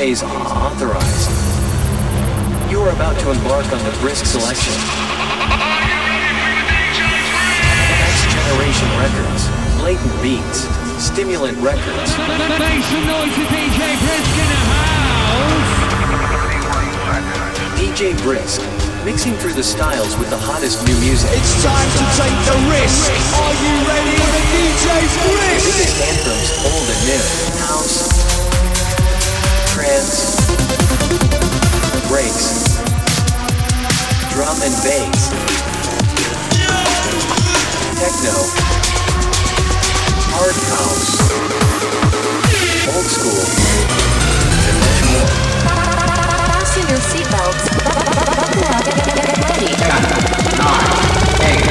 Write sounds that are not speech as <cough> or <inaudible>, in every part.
phase authorized. You are about to embark on the Brisk selection. Next generation records, blatant beats, stimulant records. Make some noise for DJ Brisk in the house. DJ Brisk, mixing through the styles with the hottest new music. It's time to take the risk. Are you ready for the DJ's risk? Anthems old and new. House, trance, breaks, drum and bass, techno, hard house, old school, and much more. Fasten your seatbelts. Buckle up. Get ready. Make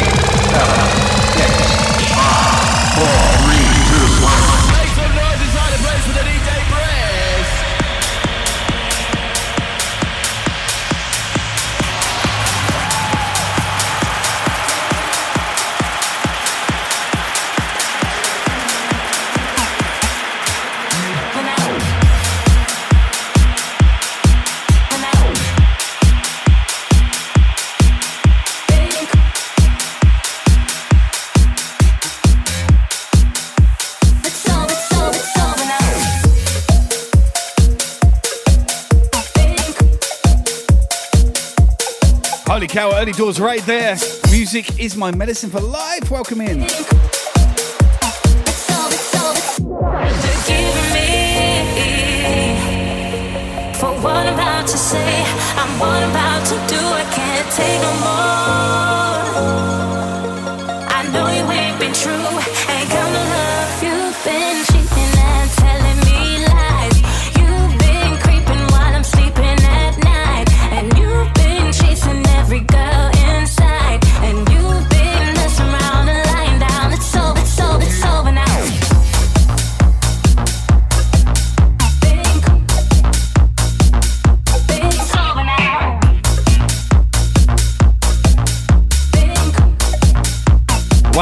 some doors right there. Music is my medicine for life. Welcome in. For what I'm about to say. I'm what I'm about to do. I can't take no more.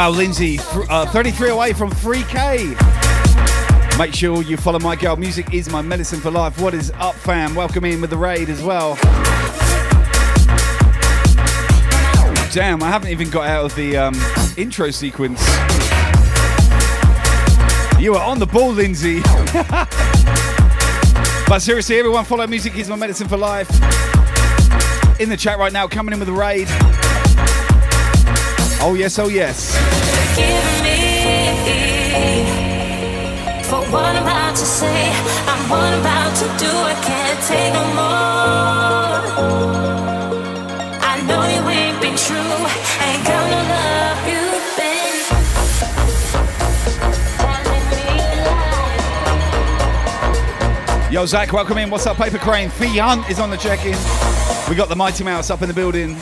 Wow, Lindsay, uh, 33 away from 3K. Make sure you follow my girl. Music is my medicine for life. What is up, fam? Welcome in with the raid as well. Damn, I haven't even got out of the um, intro sequence. You are on the ball, Lindsay. <laughs> but seriously, everyone, follow Music is my medicine for life. In the chat right now, coming in with the raid. Oh, yes, oh, yes. Forgive me for what I'm about to say. I'm what I'm about to do. I can't take no more. I know you ain't been true. Ain't gonna love you. Been telling me lies. Yo, Zach, welcome in. What's up, Paper Crane? Fee Hunt is on the check in. We got the Mighty Mouse up in the building.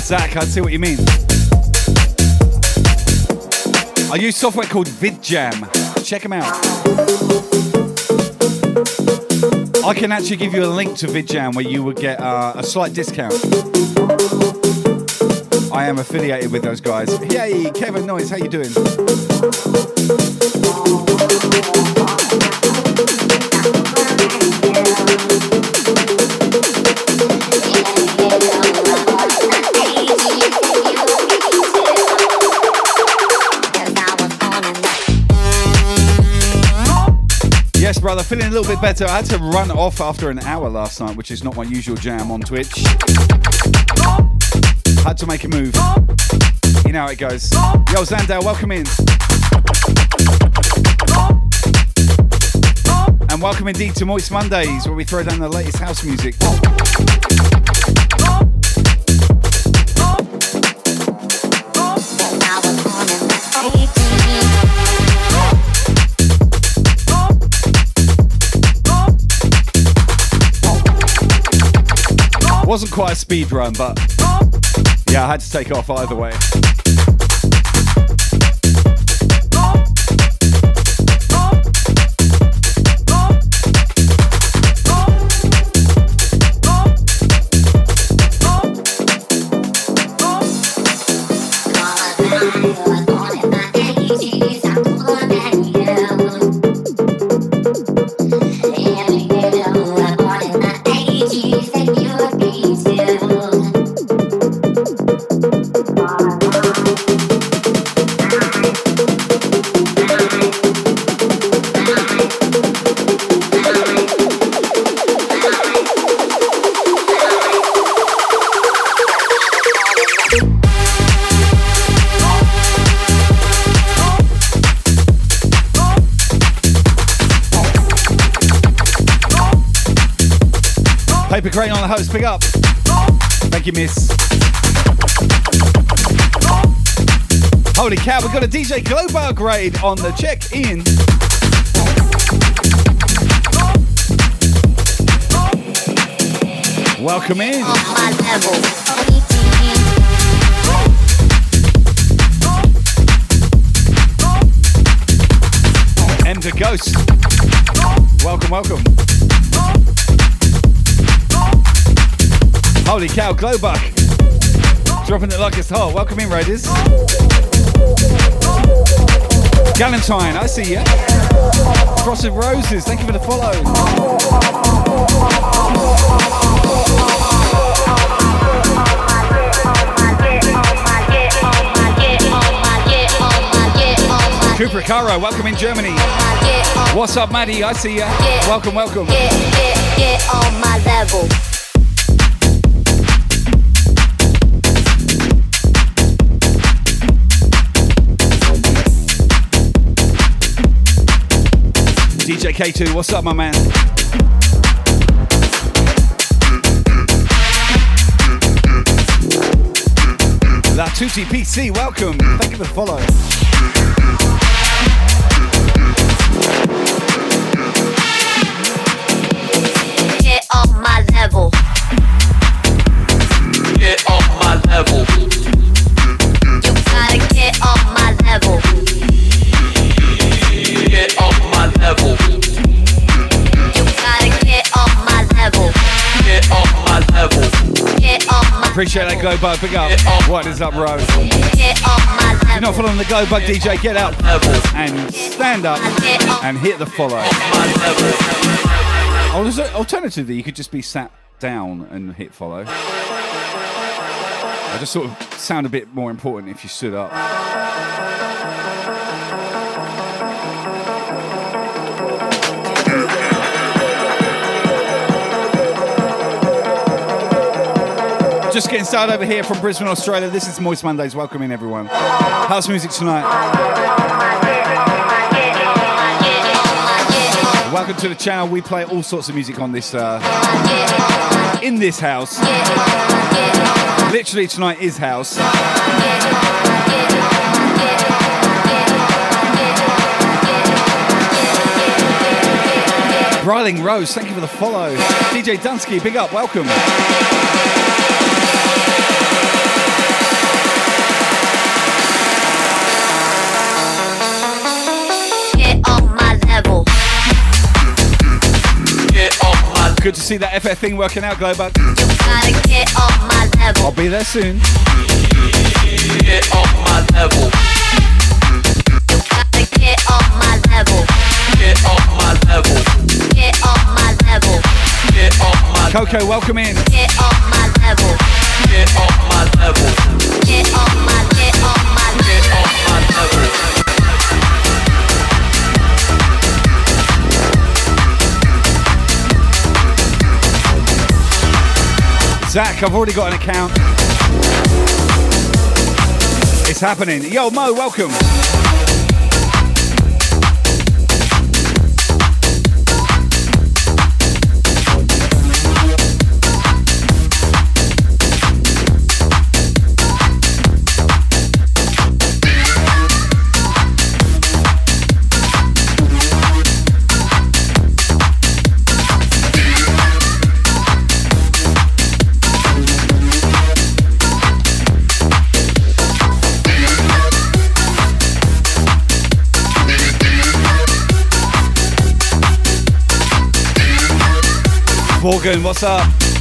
Zach, I see what you mean. I use software called VidJam. Check them out. I can actually give you a link to VidJam where you would get uh, a slight discount. I am affiliated with those guys. Yay, Kevin Noise, how you doing? Feeling a little bit better. I had to run off after an hour last night, which is not my usual jam on Twitch. Had to make a move. You know how it goes. Yo, Zandau, welcome in. And welcome indeed to Moist Mondays, where we throw down the latest house music. Wasn't quite a speed run, but yeah, I had to take off either way. Thank you, miss. Holy cow, we've got a DJ Glowbug grade on the check in. Welcome in. Enter Ghost. Welcome, welcome. Holy cow, Glowbug. Dropping it like it's hot. Welcome in, Raiders. Galentine, I see ya. Frosted Roses, thank you for the follow. Cooper Caro, welcome in Germany. What's up, Maddie? I see ya. Welcome, welcome. Get, get, get on my level. DJ K2, what's up, my man? La Tutti PC, welcome. Thank you for the follow. Appreciate that Glowbug, big up. What is up, Ro? get on If you're not following the Glowbug DJ, get up and stand up and hit the follow. Oh, Al- Alternatively, you could just be sat down and hit follow. I just sort of sound a bit more important if you stood up. Just getting started over here from Brisbane, Australia. This is Moist Mondays. Welcoming everyone. House music tonight. Welcome to the channel. We play all sorts of music on this, uh, in this house. Literally tonight is house. Bryling Rose, thank you for the follow. DJ Dunsky, big up, welcome. Good to see that FF thing working out, Glowbug. Gotta get off my level. I'll be there soon. Get off my level. Gotta get off my level. Get off my level. Get off my level. Get off my Coco, welcome in. Get off my level. Get off my level. Zach, I've already got an account. It's happening. Yo, Mo, welcome. Morgan, what's up?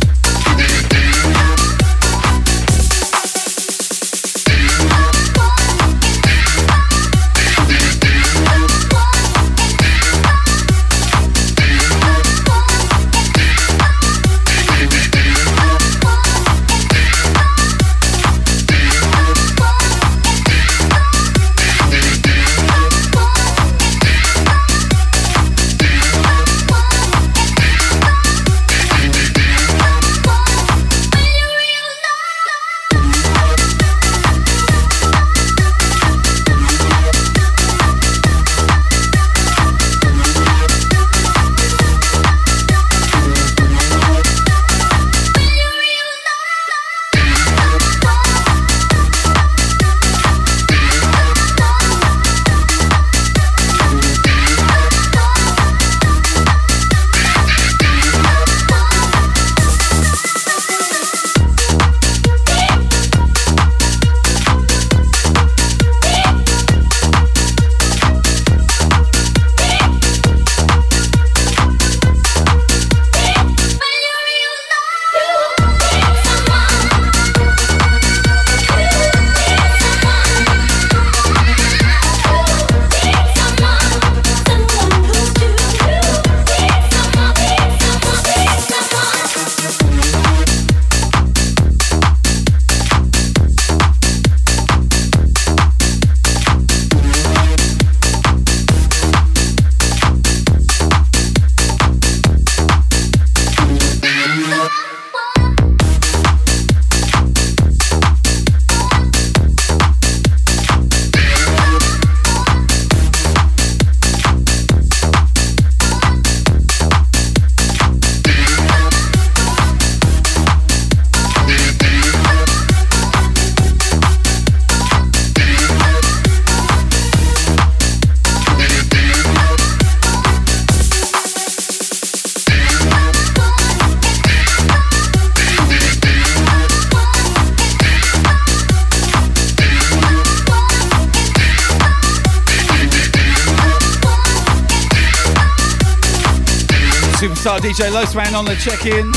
DJ Losman on the check-in.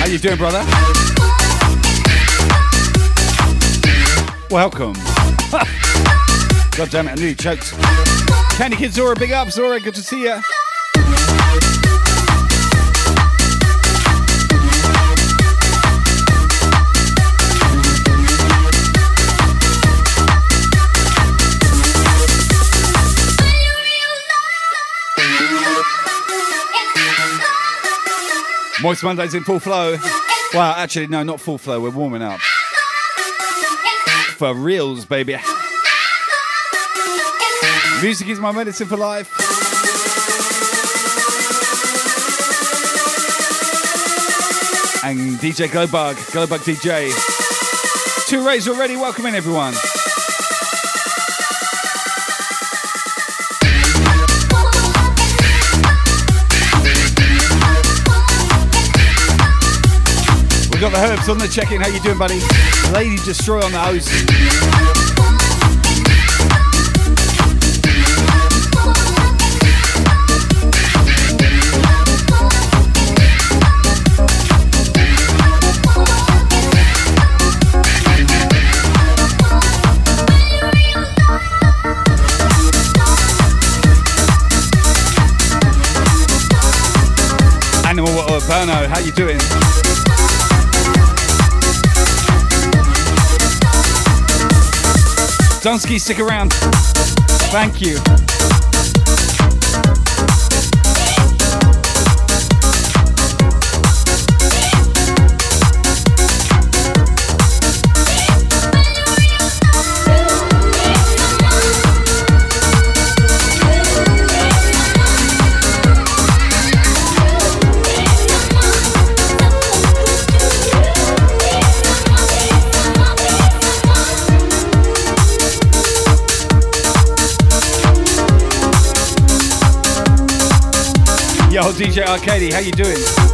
How you doing, brother? Welcome. <laughs> God damn it, I nearly choked. Candy Kid Zora, big up, Zora, good to see ya. Moist Mondays in full flow. Well, actually, no, not full flow. We're warming up. For reals, baby. Music is my medicine for life. And DJ Glowbug, Glowbug DJ. Two rays already. Welcome in, everyone. got the herbs on the check-in. How you doing, buddy? Lady Destroy on the house. Burno, how you doing? Dunsky, stick around. Thank you. DJ Arcady, how you doing?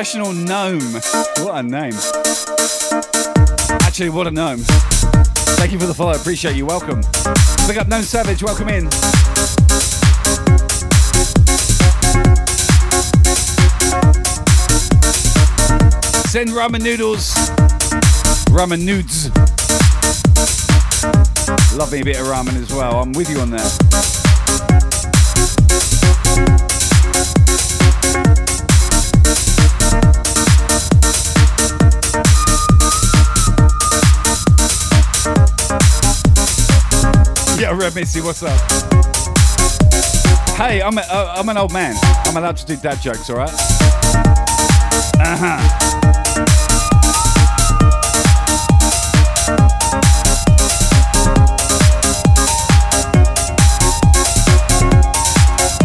Professional gnome. What a name. Actually, what a gnome. Thank you for the follow. Appreciate you. Welcome. Big up Gnome Savage. Welcome in. Send ramen noodles. Ramen nudes. Love me a bit of ramen as well. I'm with you on that. Red Missy, what's up? Hey, I'm, a, uh, I'm an old man. I'm allowed to do dad jokes, all right? Uh huh.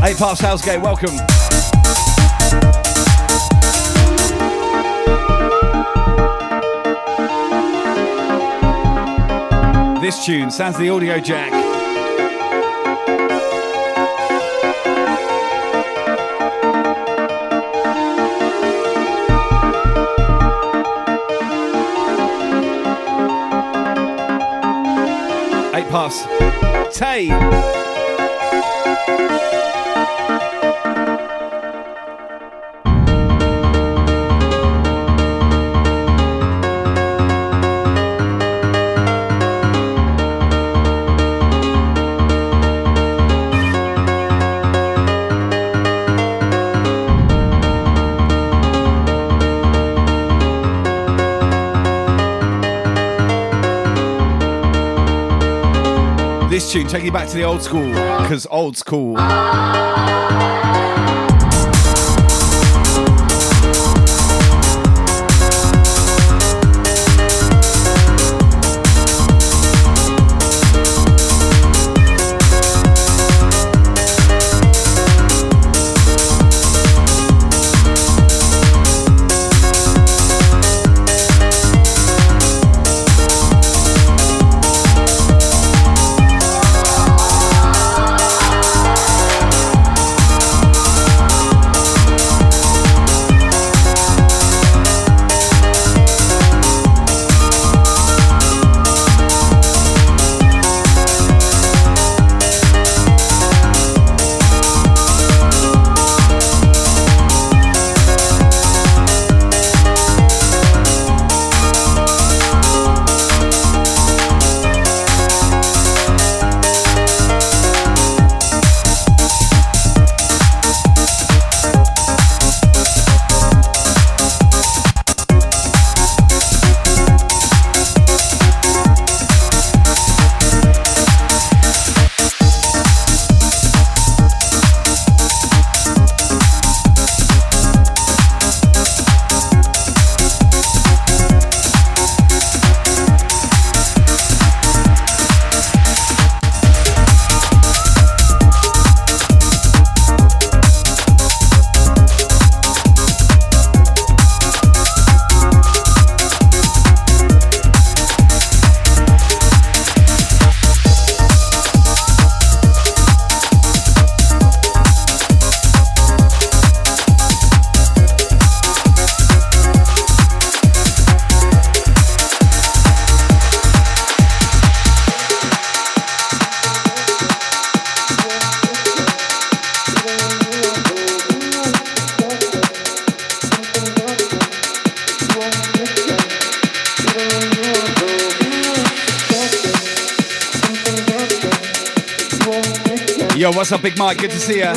Eight Housegate, welcome. This tune sounds the audio jack. Tay. Tune take you back to the old school, because old school. Mike? Good to see ya.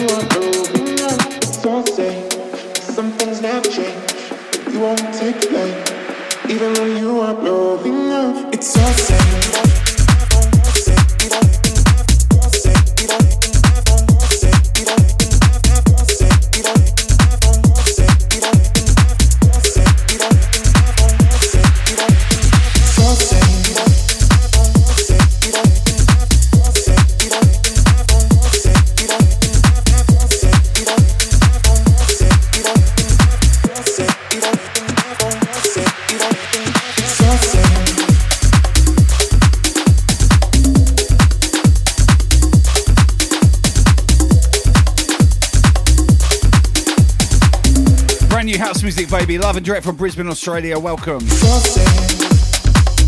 Direct from Brisbane, Australia. Welcome.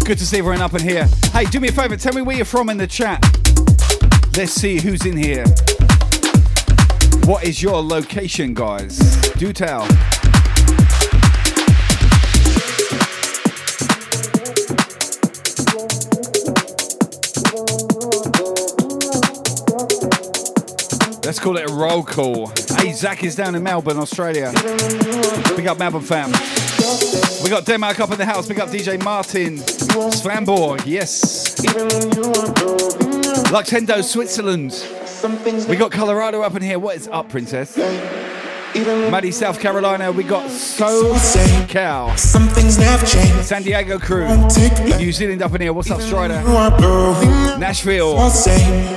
Good to see everyone up in here. Hey, do me a favour. Tell me where you're from in the chat. Let's see who's in here. What is your location, guys? Do tell. Let's call it a roll call. Hey, Zach is down in Melbourne, Australia. Big up Melbourne fam. We got Denmark up in the house. Big up DJ Martin. Slamborg, yes. Luxendo, Switzerland. We got Colorado up in here. What is up, princess? Maddie, South Carolina. We got So Cal. Some things never change. San Diego crew. Take the blame. New Zealand up in here. What's up, Strider? You are blowing up. Nashville.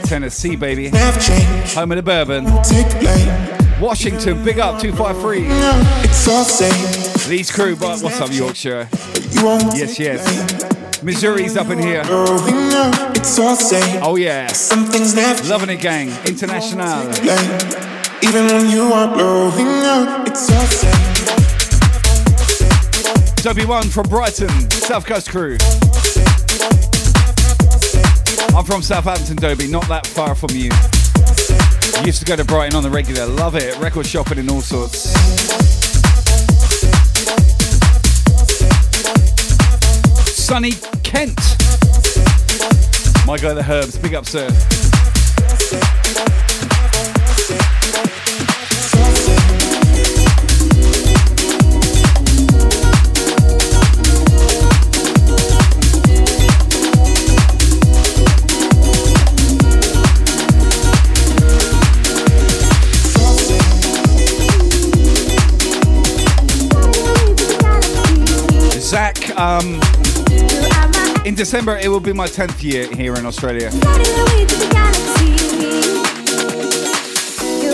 Tennessee, baby. Home of the bourbon. Take the blame. Washington, big up 253. It's all same. Leeds crew, but what's up, Yorkshire? Yes, yes. Missouri's up in here. It's all same. Oh, yeah. Some things never Loving it, gang. International. Even when you are blowing up, it's all same. W1 from Brighton, South Coast crew. I'm from Southampton, Dobie, not that far from you. Used to go to Brighton on the regular. Love it. Record shopping and all sorts. Sunny Kent. My guy, the Herbs. Big up, sir. December it will be my 10th year here in Australia. You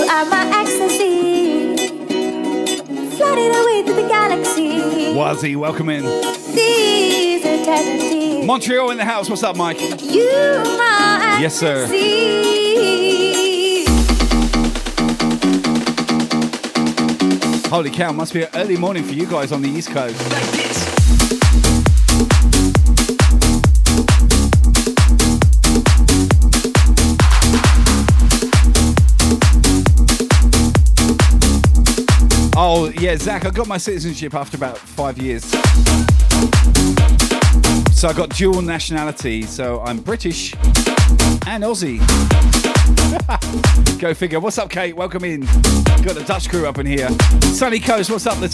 are my ecstasy. Floating away to the galaxy. Wazzy, welcome in. Montreal in the house. What's up, Mike? You my Yes, sir. Holy cow, must be an early morning for you guys on the East Coast. Oh, yeah, Zach, I got my citizenship after about five years. So I got dual nationality, so I'm British and Aussie. <laughs> Go figure. What's up, Kate? Welcome in. Got the Dutch crew up in here. Sunny Coast, what's up, the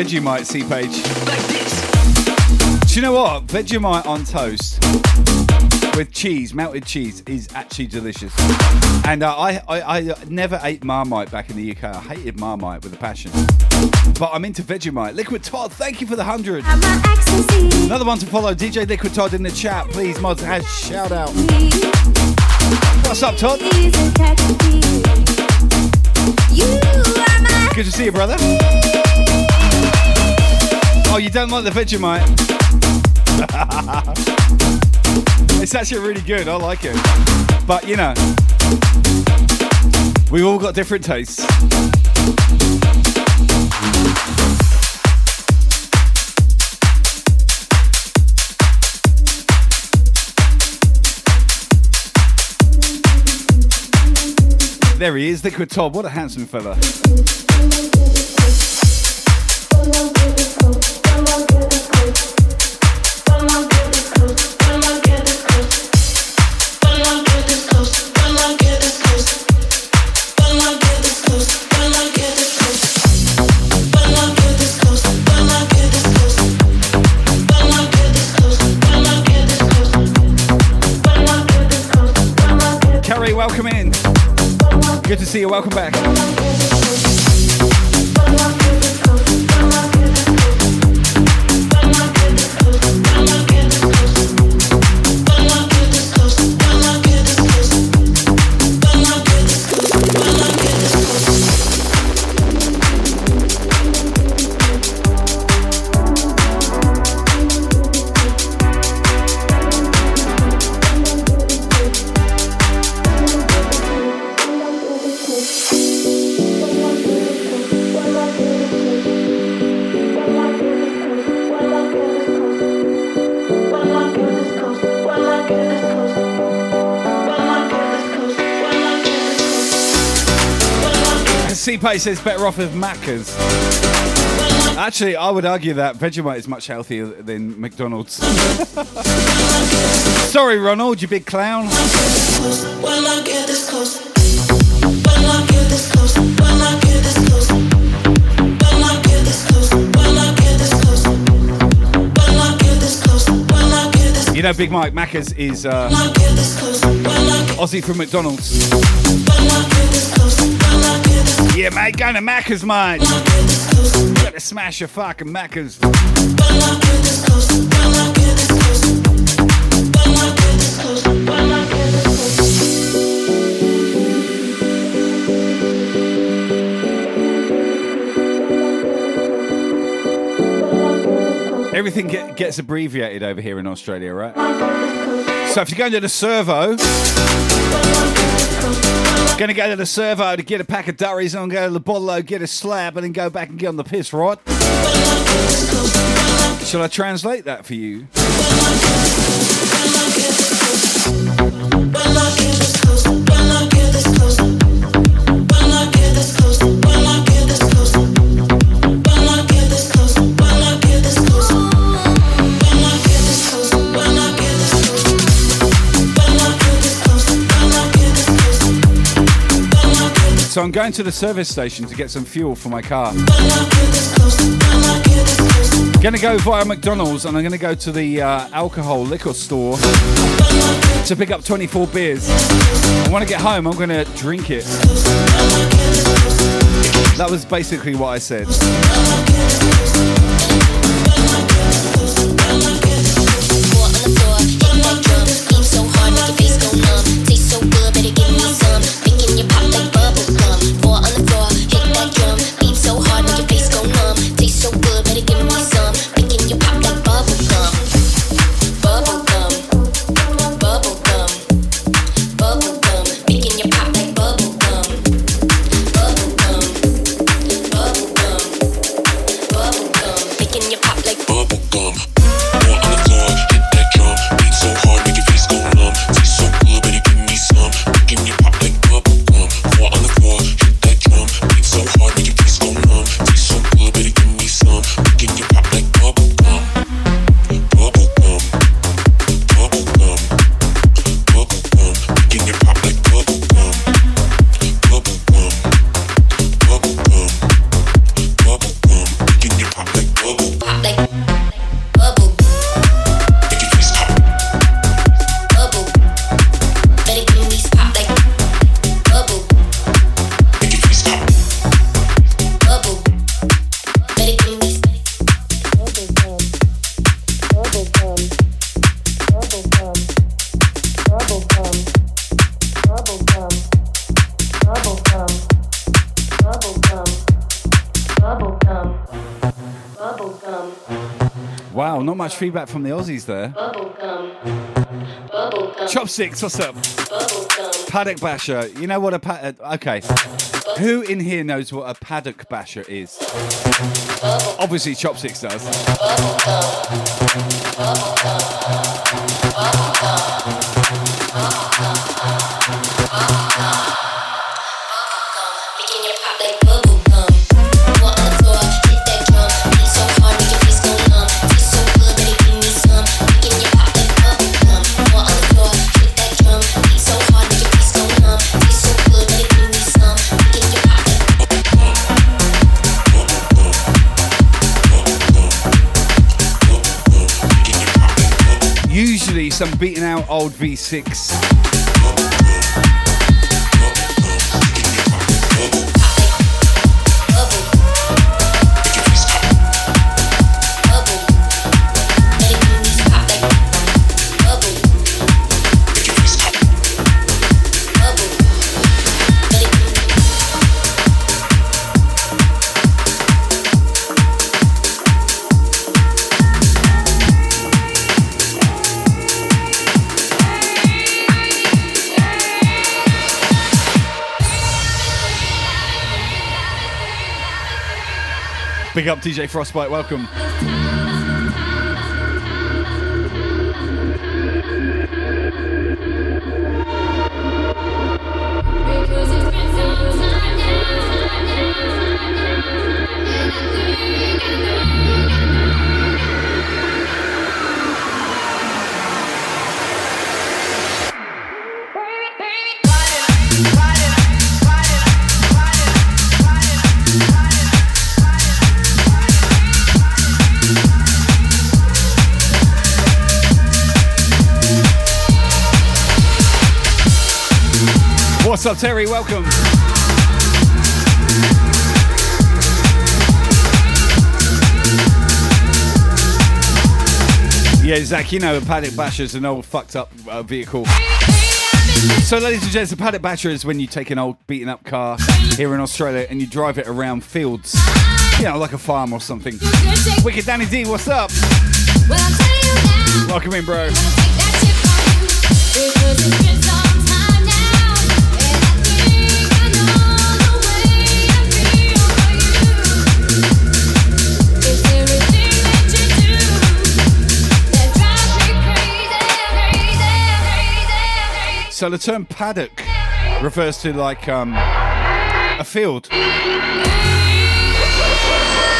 Vegemite, C page. Do you know what? Vegemite on toast with cheese, melted cheese, is actually delicious. And uh, I, I, I never ate Marmite back in the UK. I hated Marmite with a passion. But I'm into Vegemite. Liquid Todd, thank you for the 100. Another one to follow, DJ Liquid Todd in the chat. Please, mods, has shout out. What's up, Todd? Good to see you, brother. Oh, you don't like the Vegemite? <laughs> it's actually really good. I like it. But, you know, we've all got different tastes. There he is, Liquid Todd. What a handsome fella. Good to see you. Welcome back. C-Pay says better off with Macca's. Actually, I would argue that Vegemite is much healthier than McDonald's. Sorry, Ronald, you big clown. You know, Big Mike Macca's is uh, Aussie from McDonald's. Yeah, mate, going to Macca's, mate. Gotta smash your fucking Macca's. Everything get, gets abbreviated over here in Australia, right? So if you're going to the servo, going to go to the servo to get a pack of durries and go to the bottle, get a slab, and then go back and get on the piss, right? Shall I translate that for you? So I'm going to the service station to get some fuel for my car. Gonna go via McDonald's and I'm gonna go to the uh, alcohol liquor store to pick up 24 beers. And when I get home, I'm gonna drink it. That was basically what I said. Feedback from the Aussies there. Chopsticks, what's up? Paddock basher. You know what a paddock? Uh, okay. Who in here knows what a paddock basher is? Obviously, Chopsticks does. Usually, some beating out old V6. Big up DJ Frostbite, welcome. Up, Terry? Welcome. Yeah, Zach, you know a paddock basher is an old fucked up uh, vehicle. So, ladies and gents, a paddock basher is when you take an old beaten up car here in Australia and you drive it around fields, you know, like a farm or something. Wicked Danny D, what's up? Welcome in, bro. So the term paddock refers to like um, a field.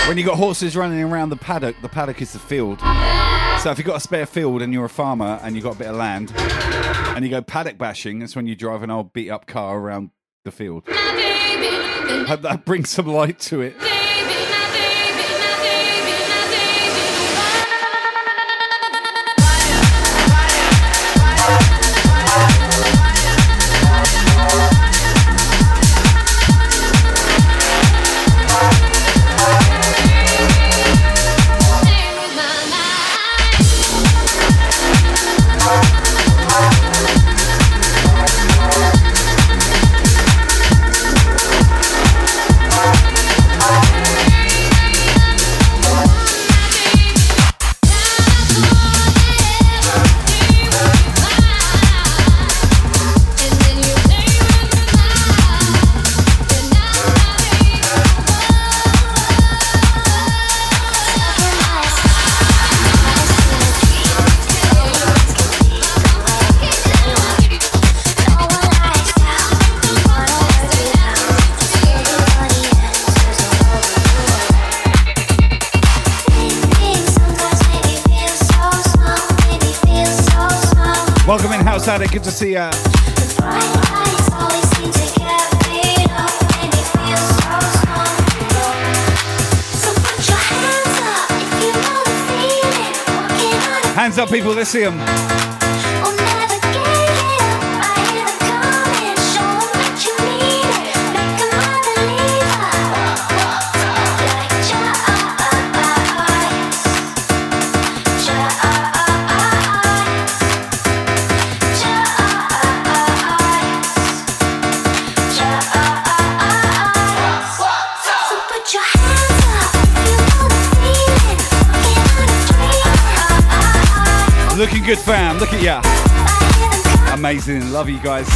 When you've got horses running around the paddock, the paddock is the field. So if you've got a spare field and you're a farmer and you've got a bit of land and you go paddock bashing, that's when you drive an old beat up car around the field. Hope that brings some light to it. In, Good to see ya. Hands up, people. Let's see them. Good, fam. Look at ya. Amazing. Love you guys.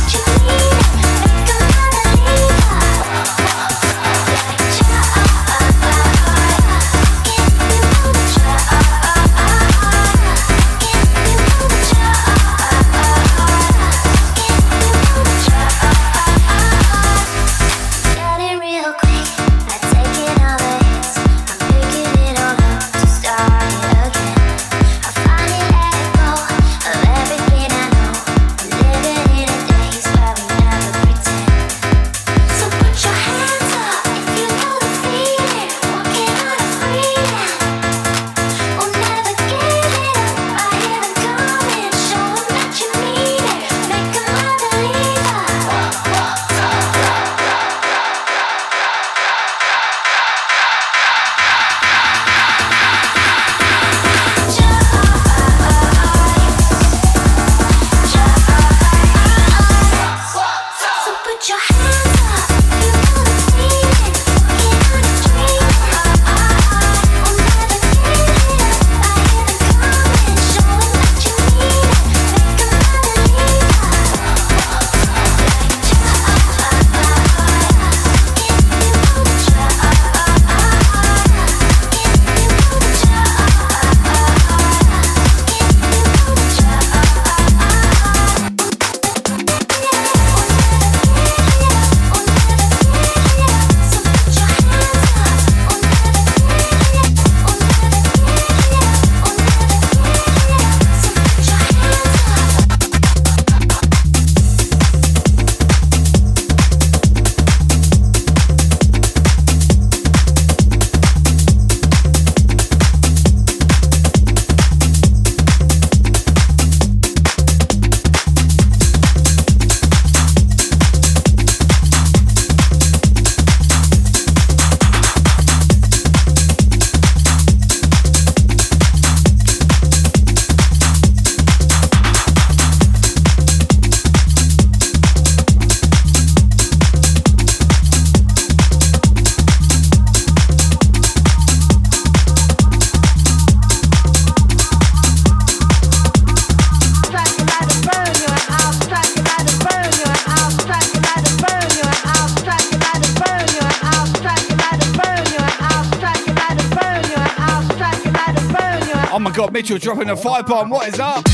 Dropping a fire bomb. What is up?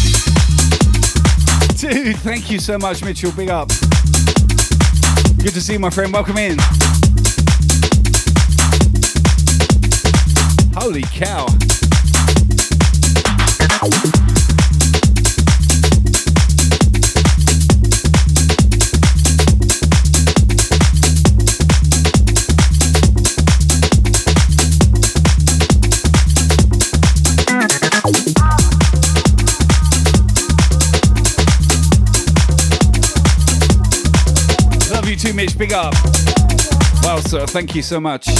Dude, thank you so much, Mitchell. Big up. Good to see you, my friend. Welcome in. Holy cow. Mitch. Big up. Well, sir, thank you so much. And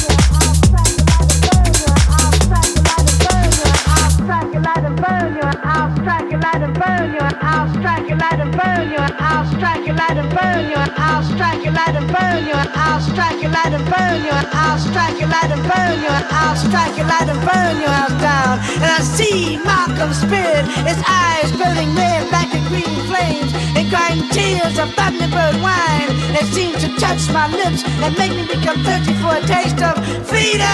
I see Malcolm's spirit, his eyes burning red like the green flames, and crying tears of thunderbird wine that seems to touch my lips and make me become thirsty for a taste of freedom.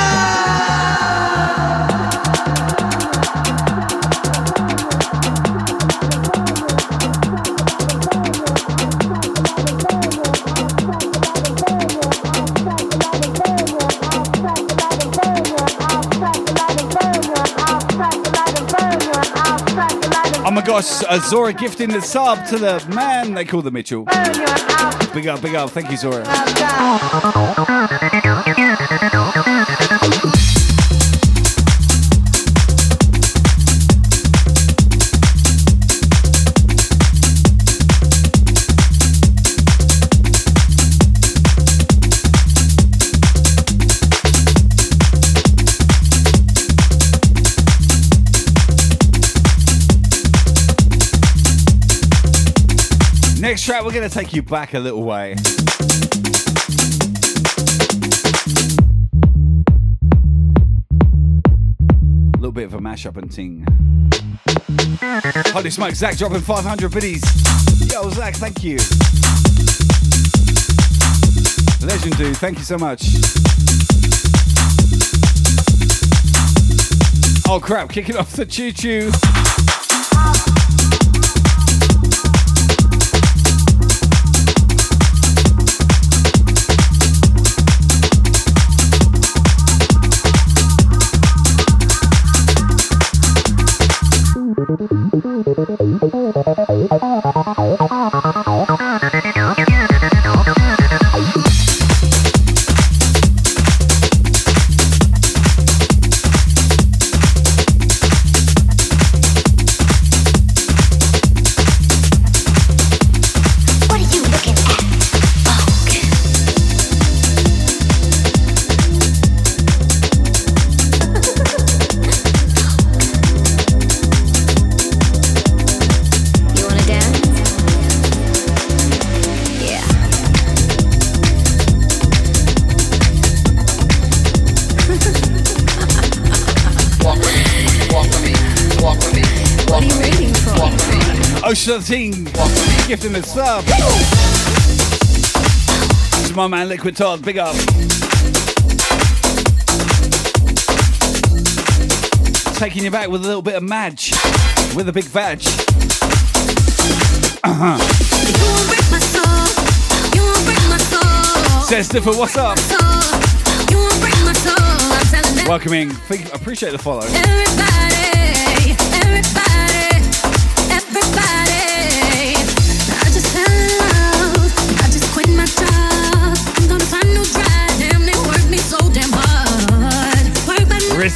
Gosh, uh, Zora gifting the sub to the man they call the Mitchell. Big up, big up. Thank you, Zora. Going to take you back a little way. A little bit of a mashup and ting. Holy smoke, Zach dropping 500 biddies. Yo, Zach, thank you. Legend dude, thank you so much. Oh crap, kicking off the choo choo. Thank you. Gifting the sub. This is my man Liquid Todd, big up. Taking you back with a little bit of Madge, with a big vag. Uh-huh. You won't break my soul. You won't break my soul. Says Stiffer, what's up? Soul. You won't break my soul. I'm telling them. Welcoming, appreciate the follow. Everybody, Uh,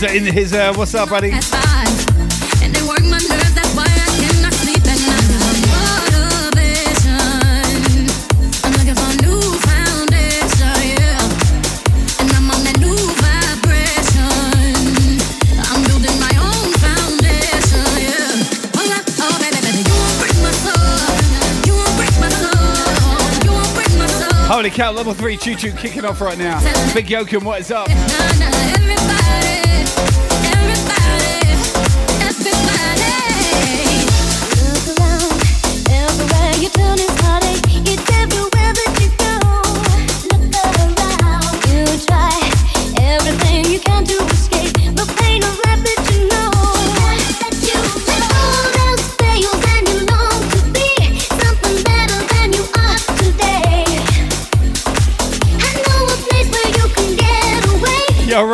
my soul. You won't break my soul. Holy cow, level 3 choo choo kicking off right now. Big Yokum, what is up?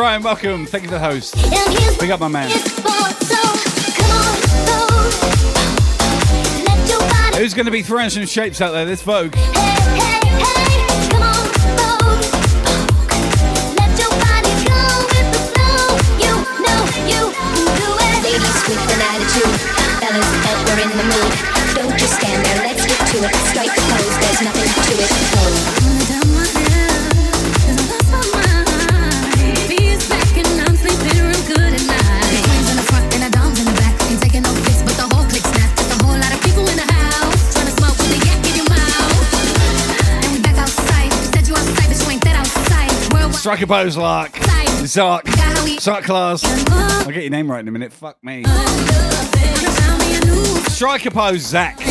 Yo, welcome. Thank you for the host. Big up my man. Who's going to be throwing some shapes out there? This Vogue. Don't just stand there, let's get to it. Strike the pose, there's nothing to it. Striker pose, Lark. Zark. Zark class. I'll get your name right in a minute. Fuck me. Striker pose, Zach.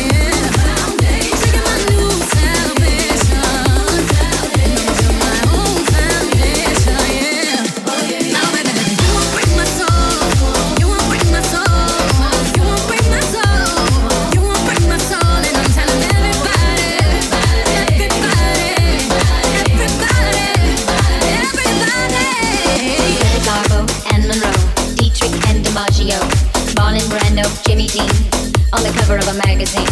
Cover of a magazine.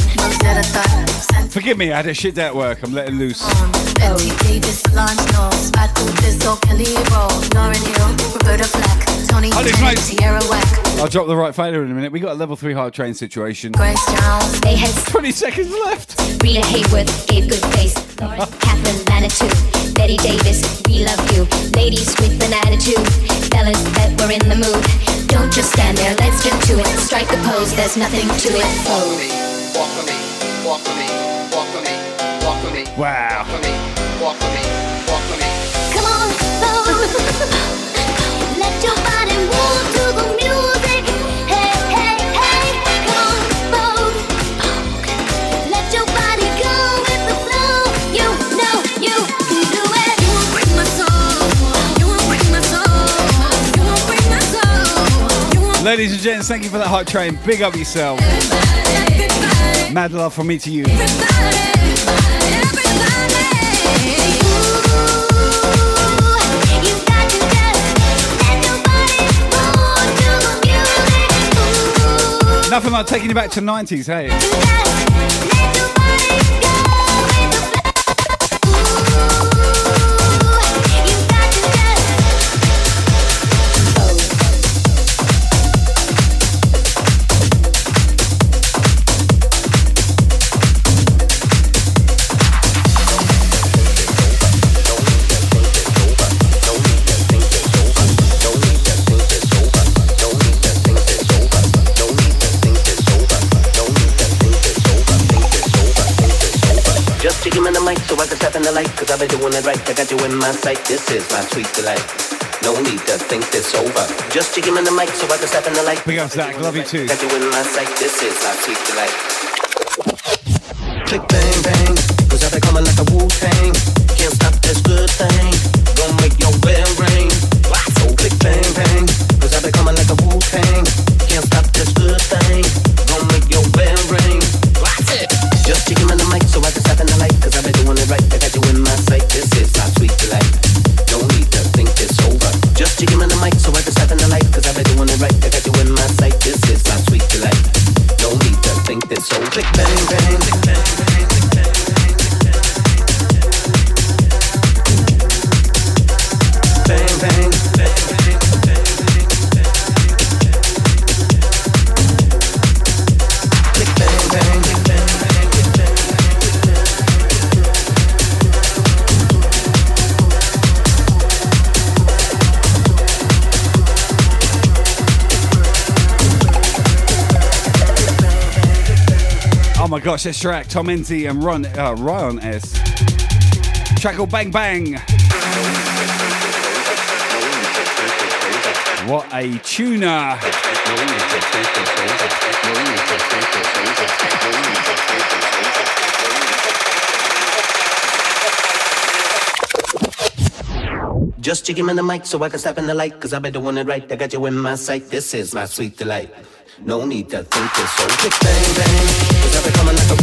Forgive me, I had a shit day at work. I'm letting loose. Betty Davis, Solange Knowles, Fatu Dizzle, Kelly Roll, Lauryn Hill, Roberta Flack, Tony Holy Bennett, smokes. Tierra Whack, I'll drop the right fader in a minute. We got a level 3 hard train situation. Grace Jones. They had 20 seconds left. Rita Hayworth gave good face. Lauren, Catherine Manitou, Bette Davis, we love you. Ladies with an attitude, fellas that were in the mood. Don't just stand there, let's get to it. Strike the pose, there's nothing to it. Oh. Walk with me, walk with me, walk with me, walk with me, Wow. walk with me, walk with me, walk with me. Come on, <laughs> Let your body move Ladies and gents, thank you for that hot train. Big up yourself. Mad love from me to you. Nothing like taking you back to the 90s, hey? The light. Cause I've been doing it right. I got you in my sight. This is my sweet delight. No need to think this over. Just give me the mic so I can step in the light. Big up, Zach. Love you too. Got you in my sight. This is my sweet delight. Click bang bang. Cause I've been coming like a Wu Tang. Can't stop this good thing. Track, Tom Enzy and Ron, uh, Ryan S. Track called Bang Bang. What a tuner. Just give me the mic so I can step in the light. Cause I've been doing it right. I got you in my sight. This is my sweet delight. No need to think this so bang bang. You.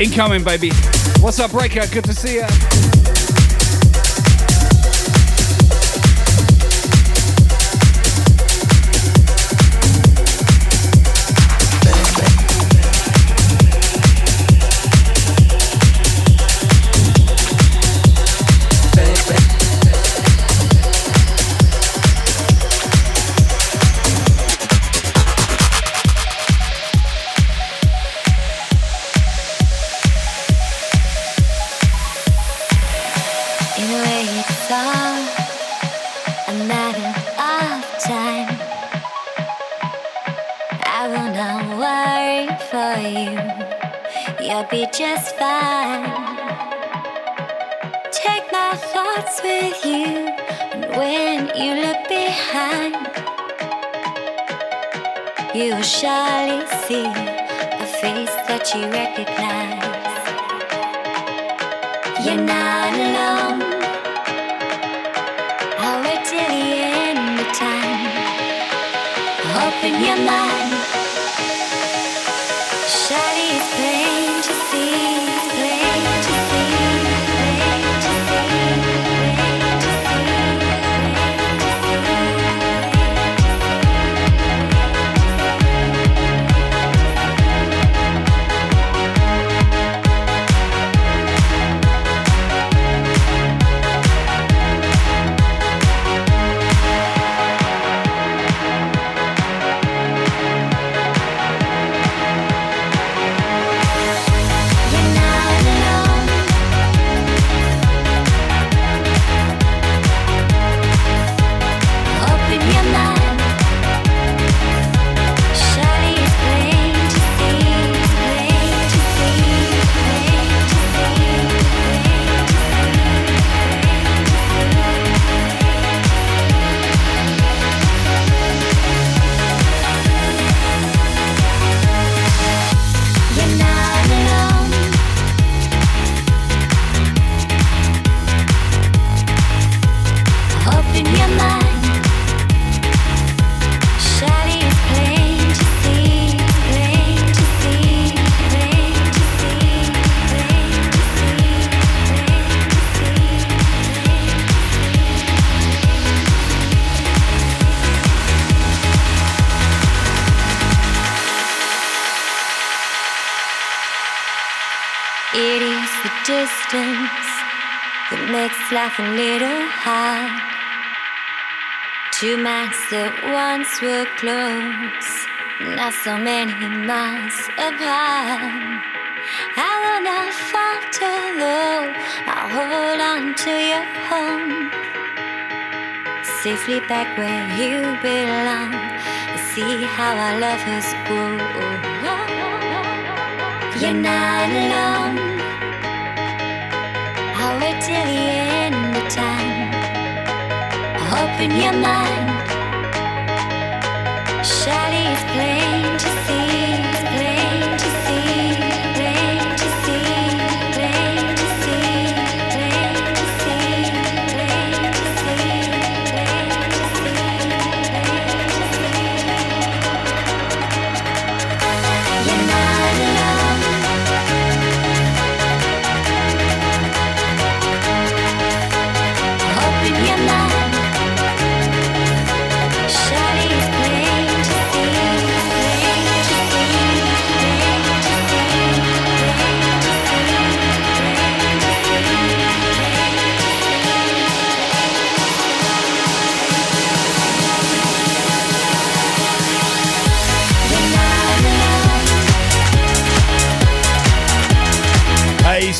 Incoming, baby. What's up, Breaker? Good to see ya. Once were close, now so many miles apart. I will not falter though, I'll hold on to your home. Safely back where you belong. See how our love has grown. You're not alone. I'll wait till the end of time. Open your mind. Surely it's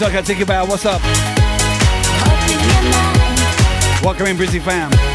Hey, so I got think about what's up? Welcome in, Brizzy fam.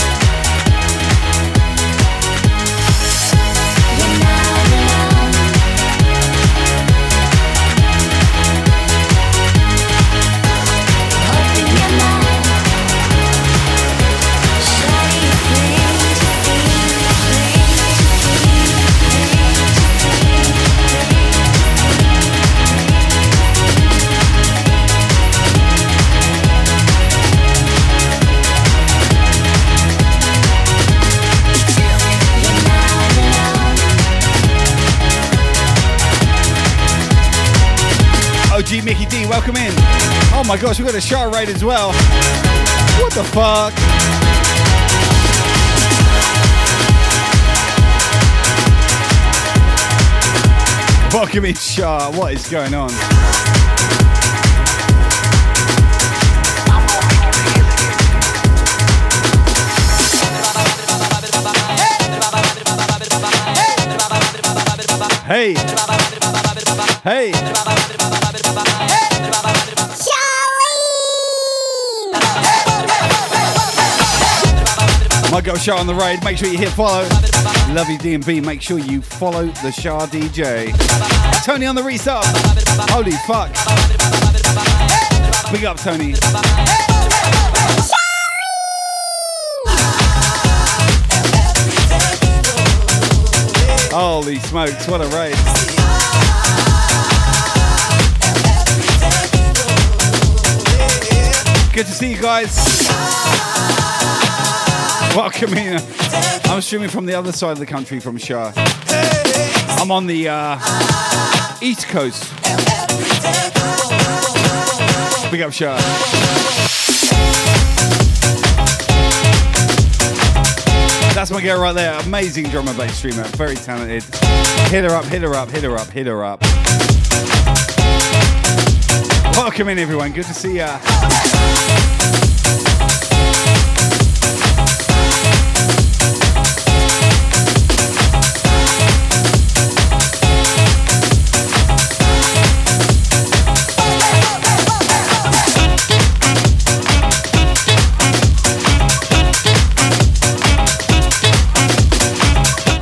My gosh, we got a shark right as well. What the fuck? Welcome in, Char. What is going on? Hey. Hey. My girl Shah on the raid. Make sure you hit follow. Love you DMB. Make sure you follow the Shah DJ. Tony on the restart. Holy fuck. Big up, Tony. Holy smokes, what a raid. Good to see you guys. <laughs> Welcome in. I'm streaming from the other side of the country from Shah. I'm on the uh, East Coast. Big up Shah. That's my girl right there. Amazing drum and bass streamer. Very talented. Hit her up, hit her up, hit her up, hit her up. Welcome in, everyone. Good to see ya.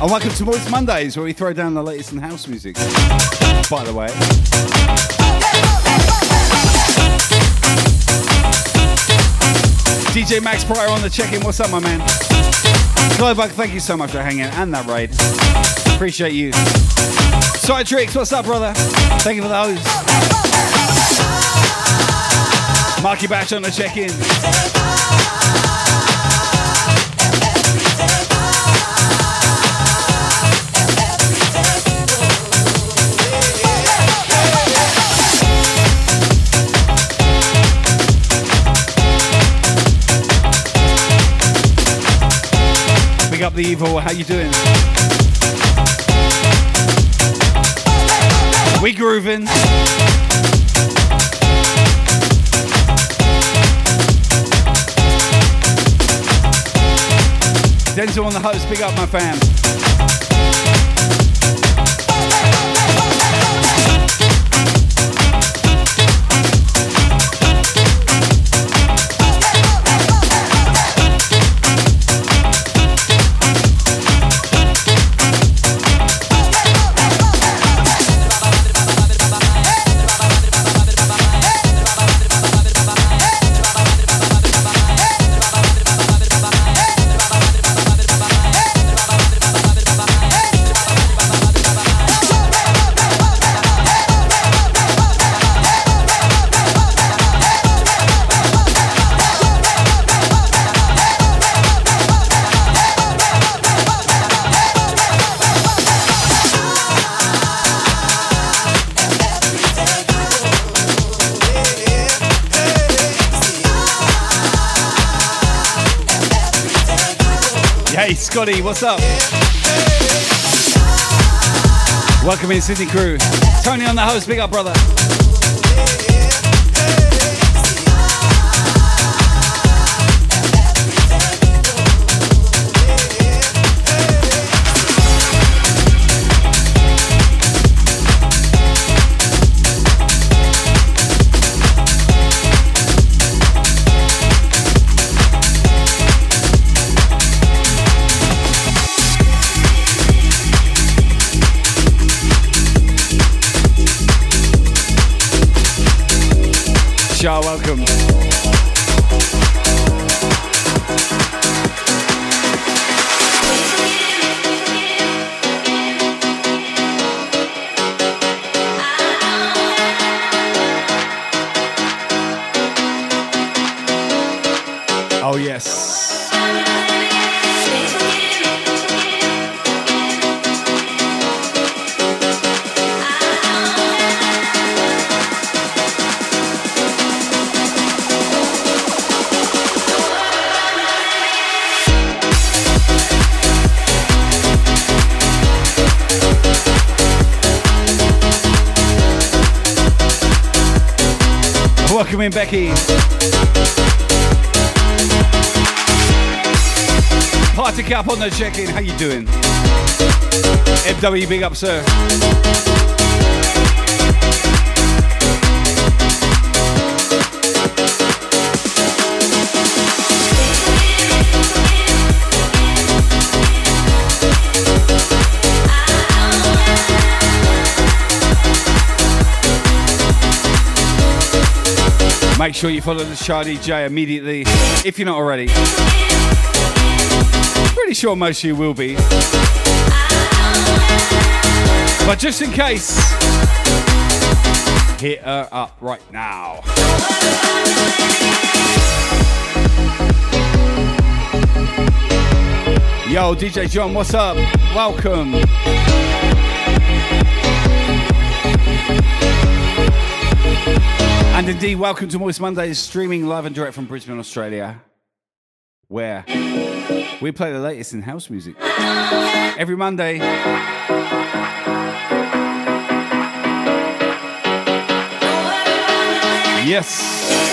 And welcome to Moist Mondays, where we throw down the latest in house music. By the way. DJ Max Pryor on the check-in. What's up, my man? Glowbug, thank you so much for hanging and that raid. Appreciate you. Tricks, what's up, brother? Thank you for those. Marky Batch on the check-in. big up the evil. How you doing? We grooving. Denzel on the host. Big up my fam. Scotty, what's up? Welcome in Sydney crew. Tony on the host, big up brother. Becky. Party cap on the check-in. How you doing? MW, big up, sir. Make sure you follow the Shah J immediately if you're not already. Pretty sure most of you will be. But just in case, hit her up right now. Yo, DJ John, what's up? Welcome. And indeed, welcome to Moist Mondays, streaming live and direct from Brisbane, Australia, where we play the latest in house music every Monday. Yes.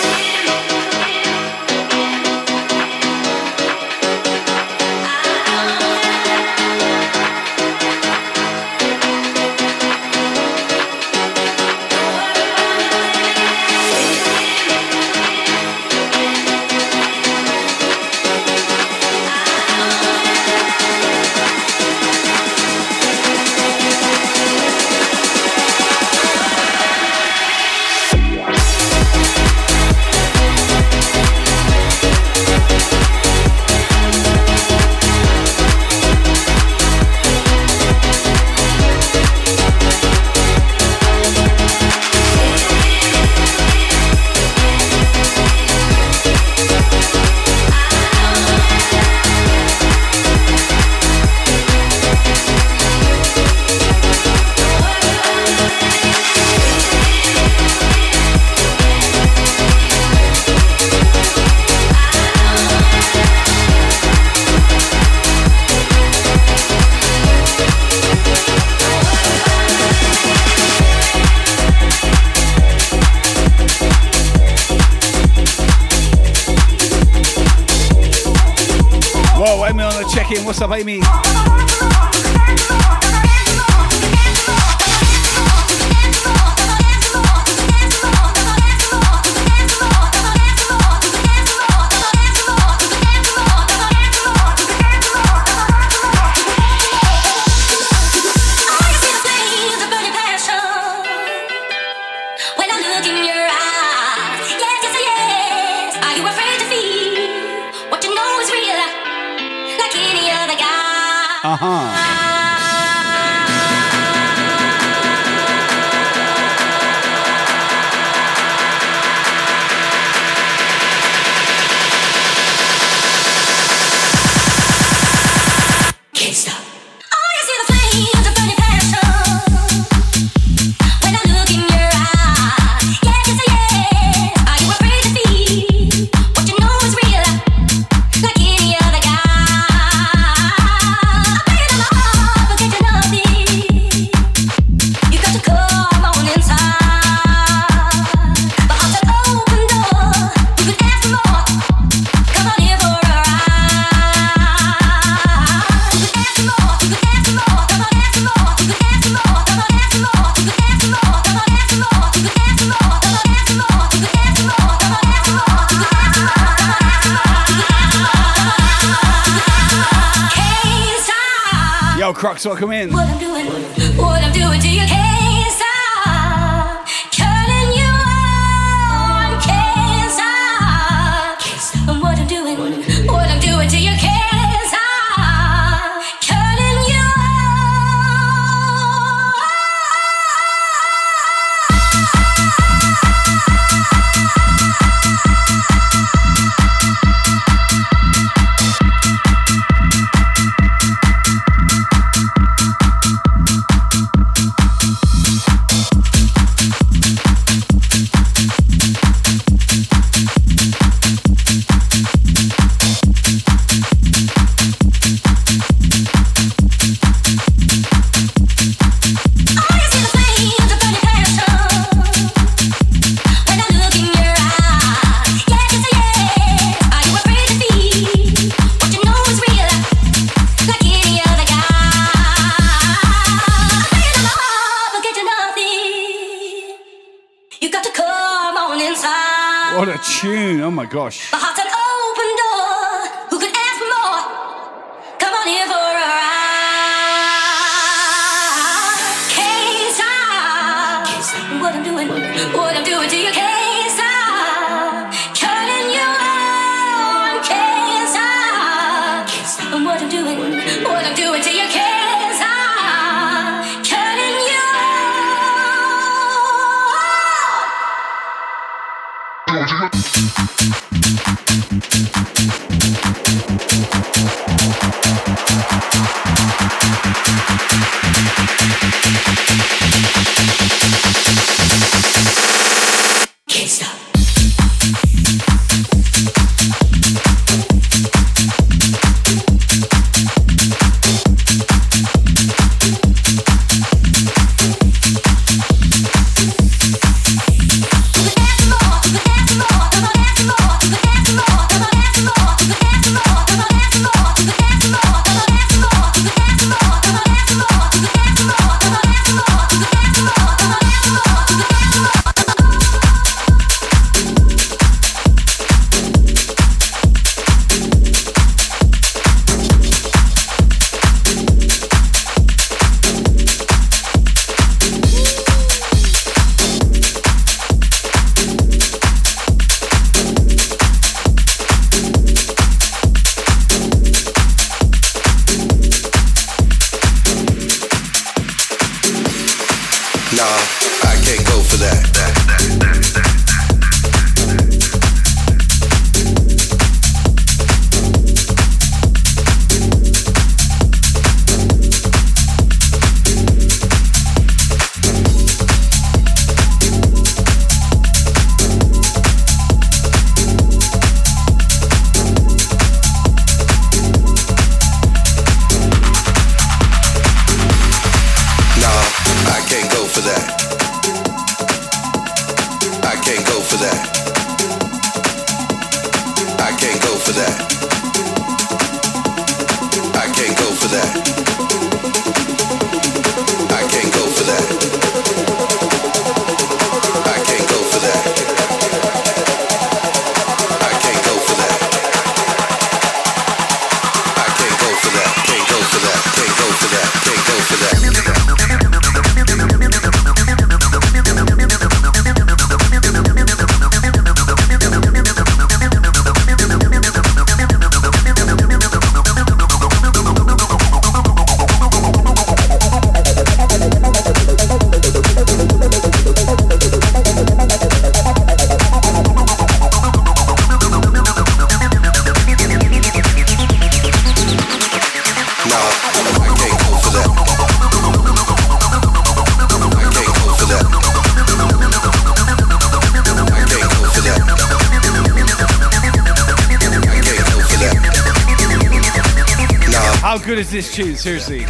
tune, seriously.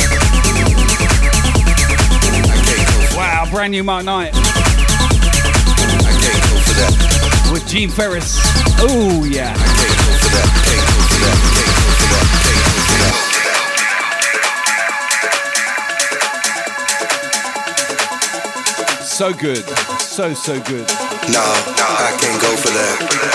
Wow, brand new Mark Knight. With Gene Farris. Oh, yeah. So good. So, so good. No, no, I can't go for that.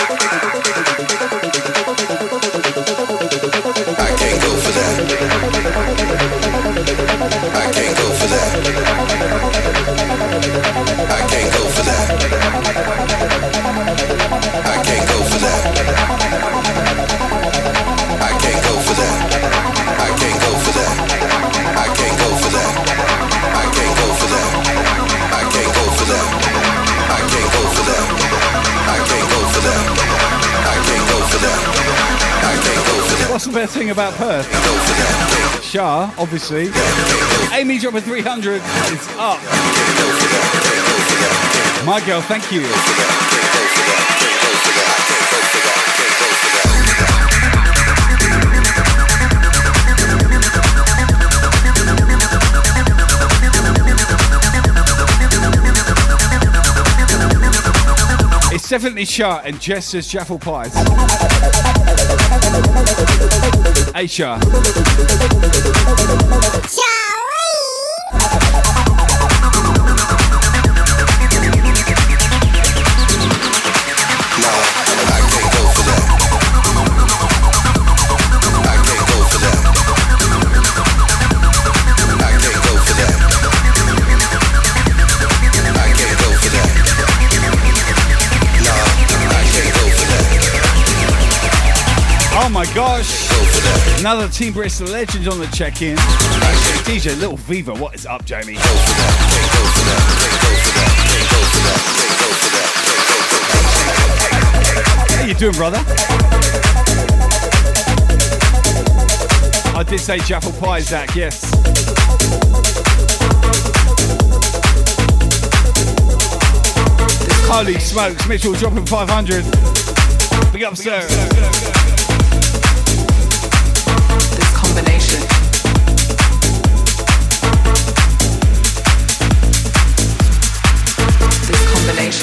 Thing about Perth? Shah, obviously. Amy dropping 300. It's up. My girl, thank you. Definitely Shah and Jess says Jaffle Pies. Hey. My gosh. Another Team Bristol legend on the check-in. DJ Little Viva, what is up, Jamie? How you doing, brother? I did say Jaffle Pie, Zach, yes. Holy smokes, Mitchell dropping 500. Big up, sir. This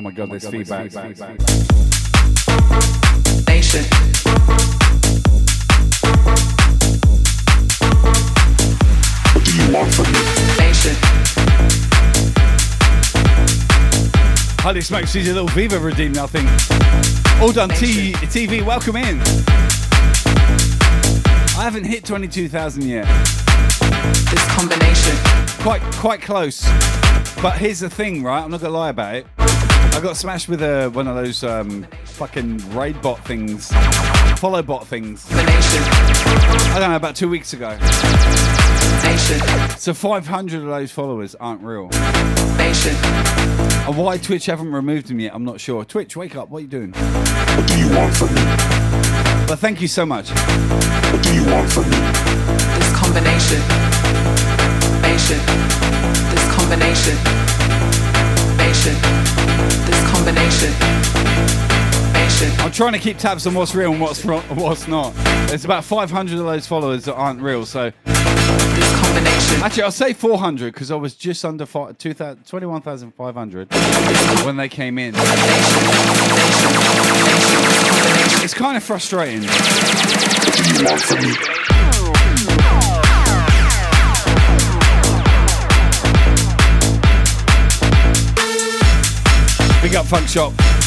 Oh my god, there's oh feedback. Nation. What do you want from me? Nation. Holy smokes, she's a little Viva redeemed nothing. All done T- TV, welcome in. I haven't hit 22,000 yet. This combination. Quite quite close. But here's the thing, right? I'm not gonna lie about it. I got smashed with a, one of those um, fucking raid bot things, follow bot things. I don't know, about two weeks ago. So 500 of those followers aren't real. And why Twitch haven't removed them yet, I'm not sure. Twitch, wake up. What are you doing? What do you want from me? But thank you so much. What do you want from me? This combination. Nation. This combination. Nation. This combination. Nation. I'm trying to keep tabs on what's real and what's ro- what's not. There's about 500 of those followers that aren't real, so. This combination. Actually, I'll say 400 because I was just under fi- 2,000 21,500 when they came in. It's kind of frustrating. Big up Funk Shop.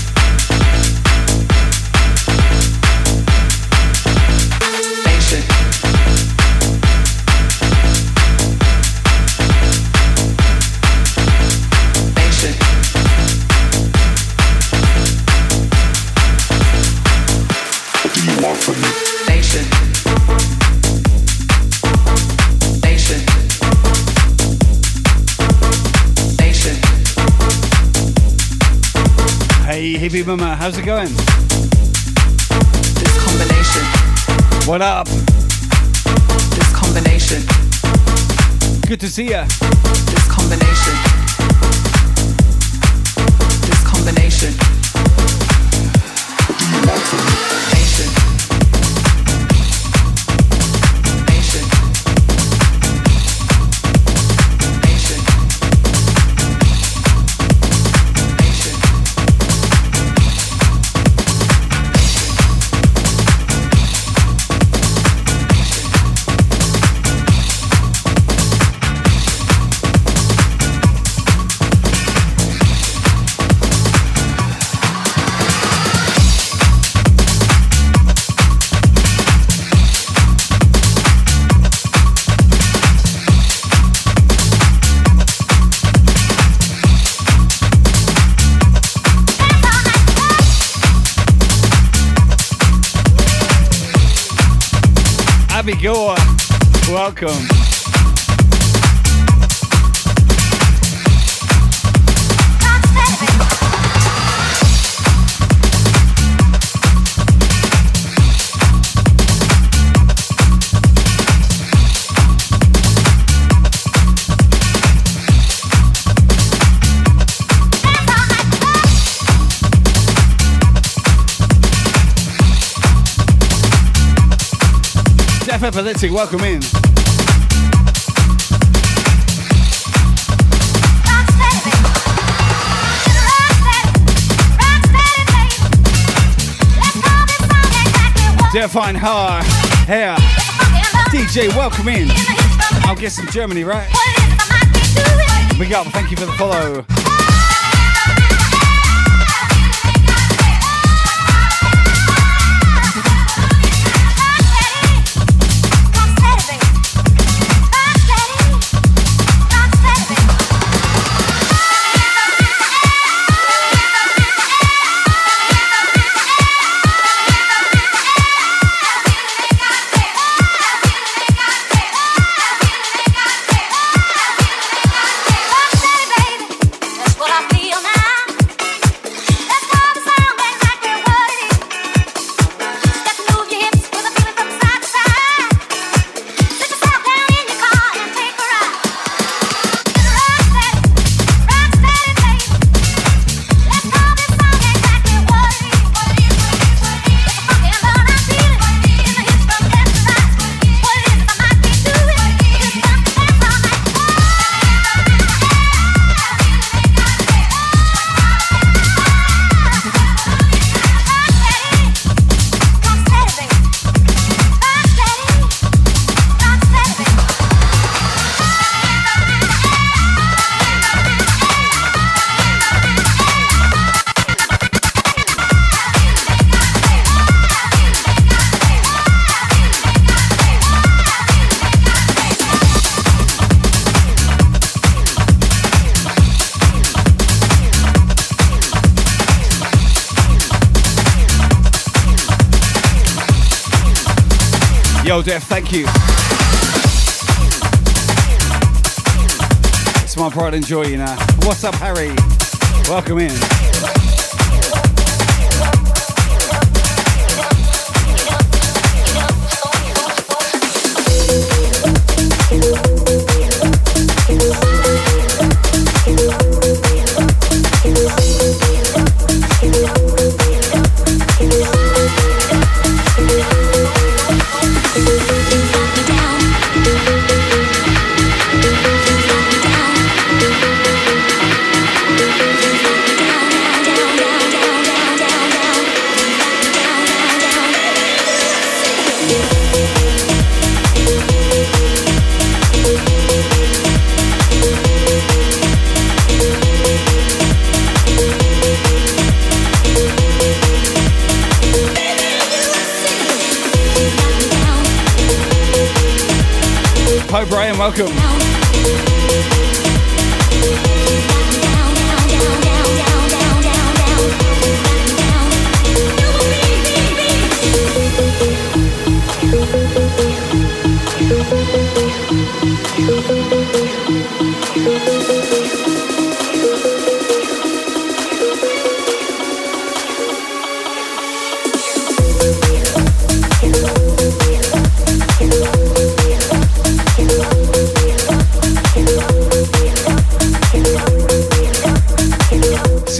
Hippie mama, how's it going? This combination. What up? This combination. Good to see ya. This combination. This combination. Abby Gore, welcome. Epileptic, welcome in. Define. DJ, welcome in. I'll guess from Germany, right? Big up, thank you for the follow. Joy, you know. What's up, Harry? Welcome in.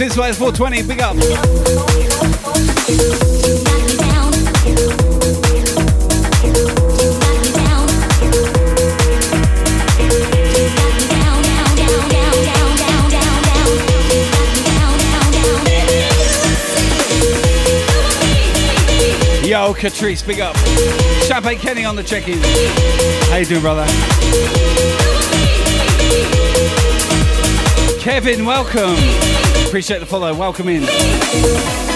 Since 420, big up. Yo, Catrice, big up. Champagne Kenny on the check-in. How you doing, brother? Kevin, welcome. Appreciate the follow. Welcome in.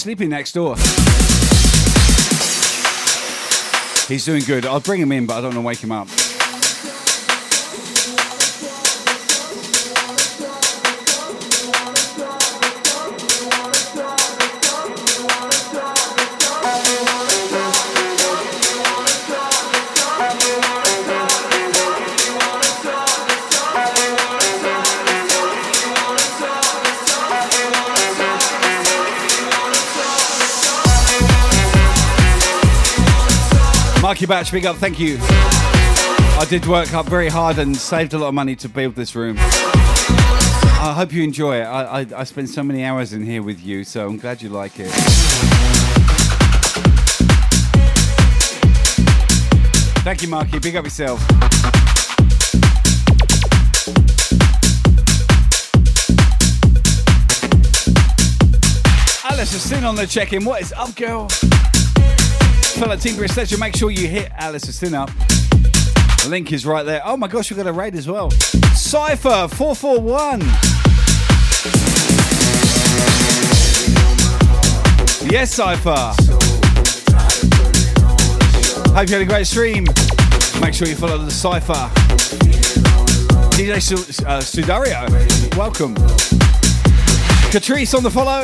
Sleeping next door. He's doing good. I'll bring him in, but I don't want to wake him up. Marky Batch, big up, thank you. I did work up very hard and saved a lot of money to build this room. I hope you enjoy it. I, I, I spent so many hours in here with you, so I'm glad you like it. Thank you, Marky. Big up yourself. Alice is Sin on the check-in. What is up, girl? Fella Team Chris Sledger, make sure you hit Alice's Thin up. The link is right there. Oh my gosh, we've got a raid as well. Cypher 441. Yes, Cypher. Hope you had a great stream. Make sure you follow the Cypher. DJ Su- uh, Sudario, welcome. Catrice on the follow.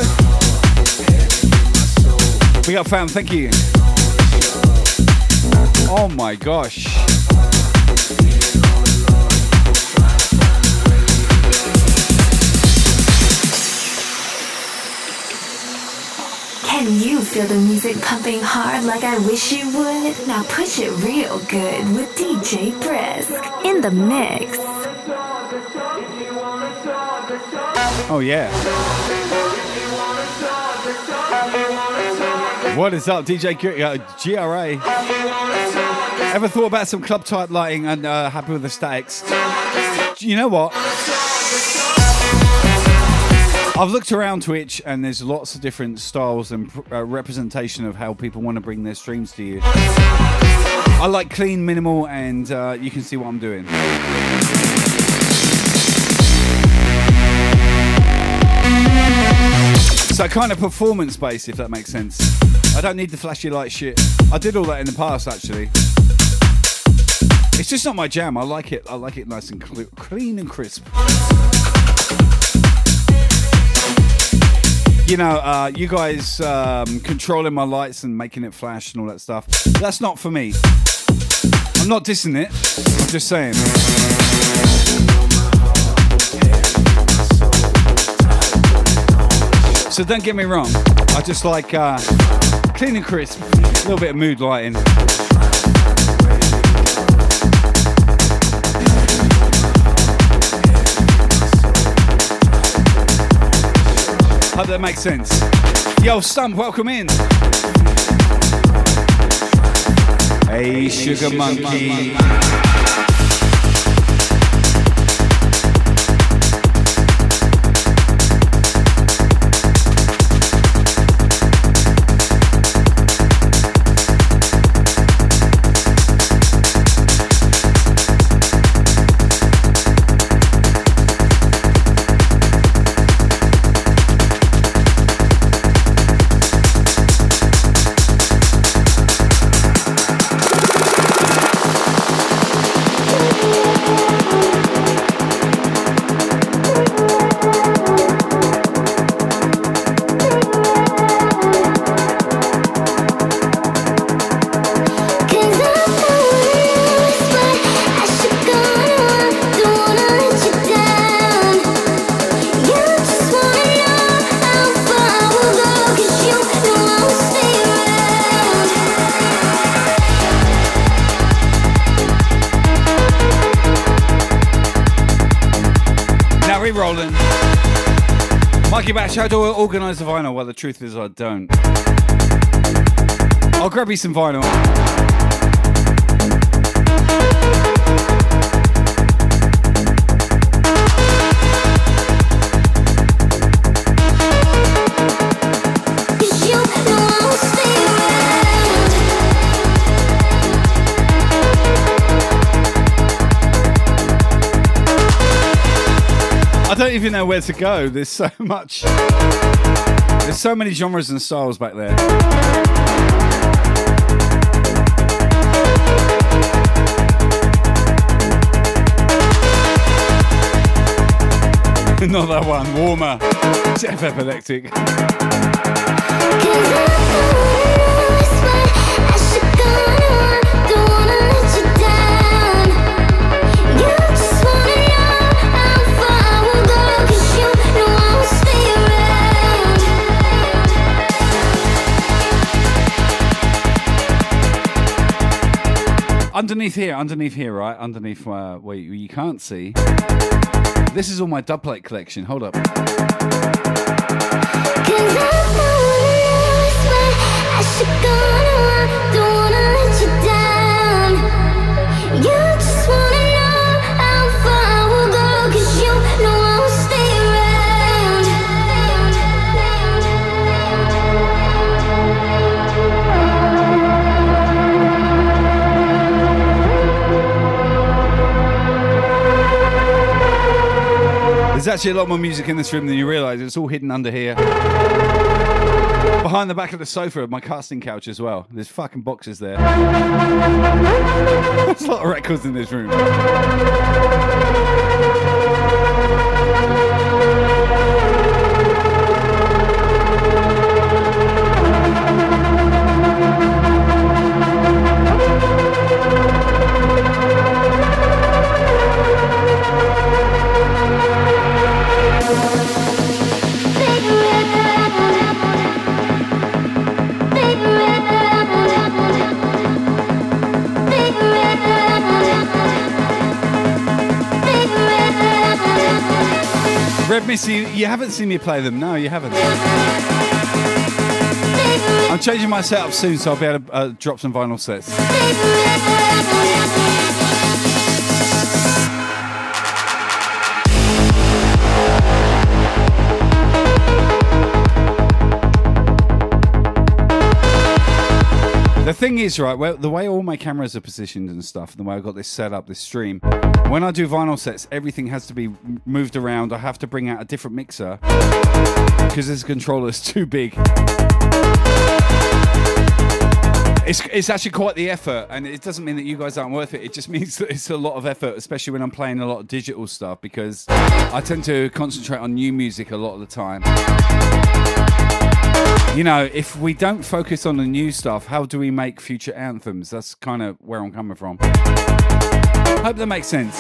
We got fam, thank you. Oh my gosh. Can you feel the music pumping hard like I wish you would? Now push it real good with DJ Brisk in the mix. Oh yeah. What is up, DJ G- uh, GRA? Ever thought about some club type lighting and uh, happy with the statics? You know what? I've looked around Twitch and there's lots of different styles and uh, representation of how people want to bring their streams to you. I like clean, minimal, and uh, you can see what I'm doing. So kind of performance based, if that makes sense. I don't need the flashy light shit. I did all that in the past, actually. It's just not my jam. I like it. I like it nice and cl- clean and crisp. You know, uh, you guys um, controlling my lights and making it flash and all that stuff. That's not for me. I'm not dissing it. I'm just saying. So don't get me wrong. I just like uh, clean and crisp, a little bit of mood lighting. Hope that makes sense. Yo, Stump, welcome in. Hey, Sugar Monkey. Now Organise the vinyl? Well, the truth is I don't. I'll grab you some vinyl. Even know where to go. There's so much. There's so many genres and styles back there. <laughs> Not that one. Warmer. Jeff Epileptic. Underneath here, underneath here, right? Underneath uh, where you, you can't see. This is all my dubplate collection. Hold up. There's actually a lot more music in this room than you realise. It's all hidden under here. Behind the back of the sofa of my casting couch as well. There's fucking boxes there. <laughs> There's a lot of records in this room. Red Missy, you haven't seen me play them. No, you haven't. I'm changing my setup soon, so I'll be able to uh, drop some vinyl sets. The thing is, right, well, the way all my cameras are positioned and stuff, and the way I've got this set up, this stream, when I do vinyl sets, everything has to be moved around. I have to bring out a different mixer because this controller is too big. It's, it's actually quite the effort, and it doesn't mean that you guys aren't worth it. It just <laughs> means that it's a lot of effort, especially when I'm playing a lot of digital stuff, because I tend to concentrate on new music a lot of the time. You know, if we don't focus on the new stuff, how do we make future anthems? That's kind of where I'm coming from. Hope that makes sense.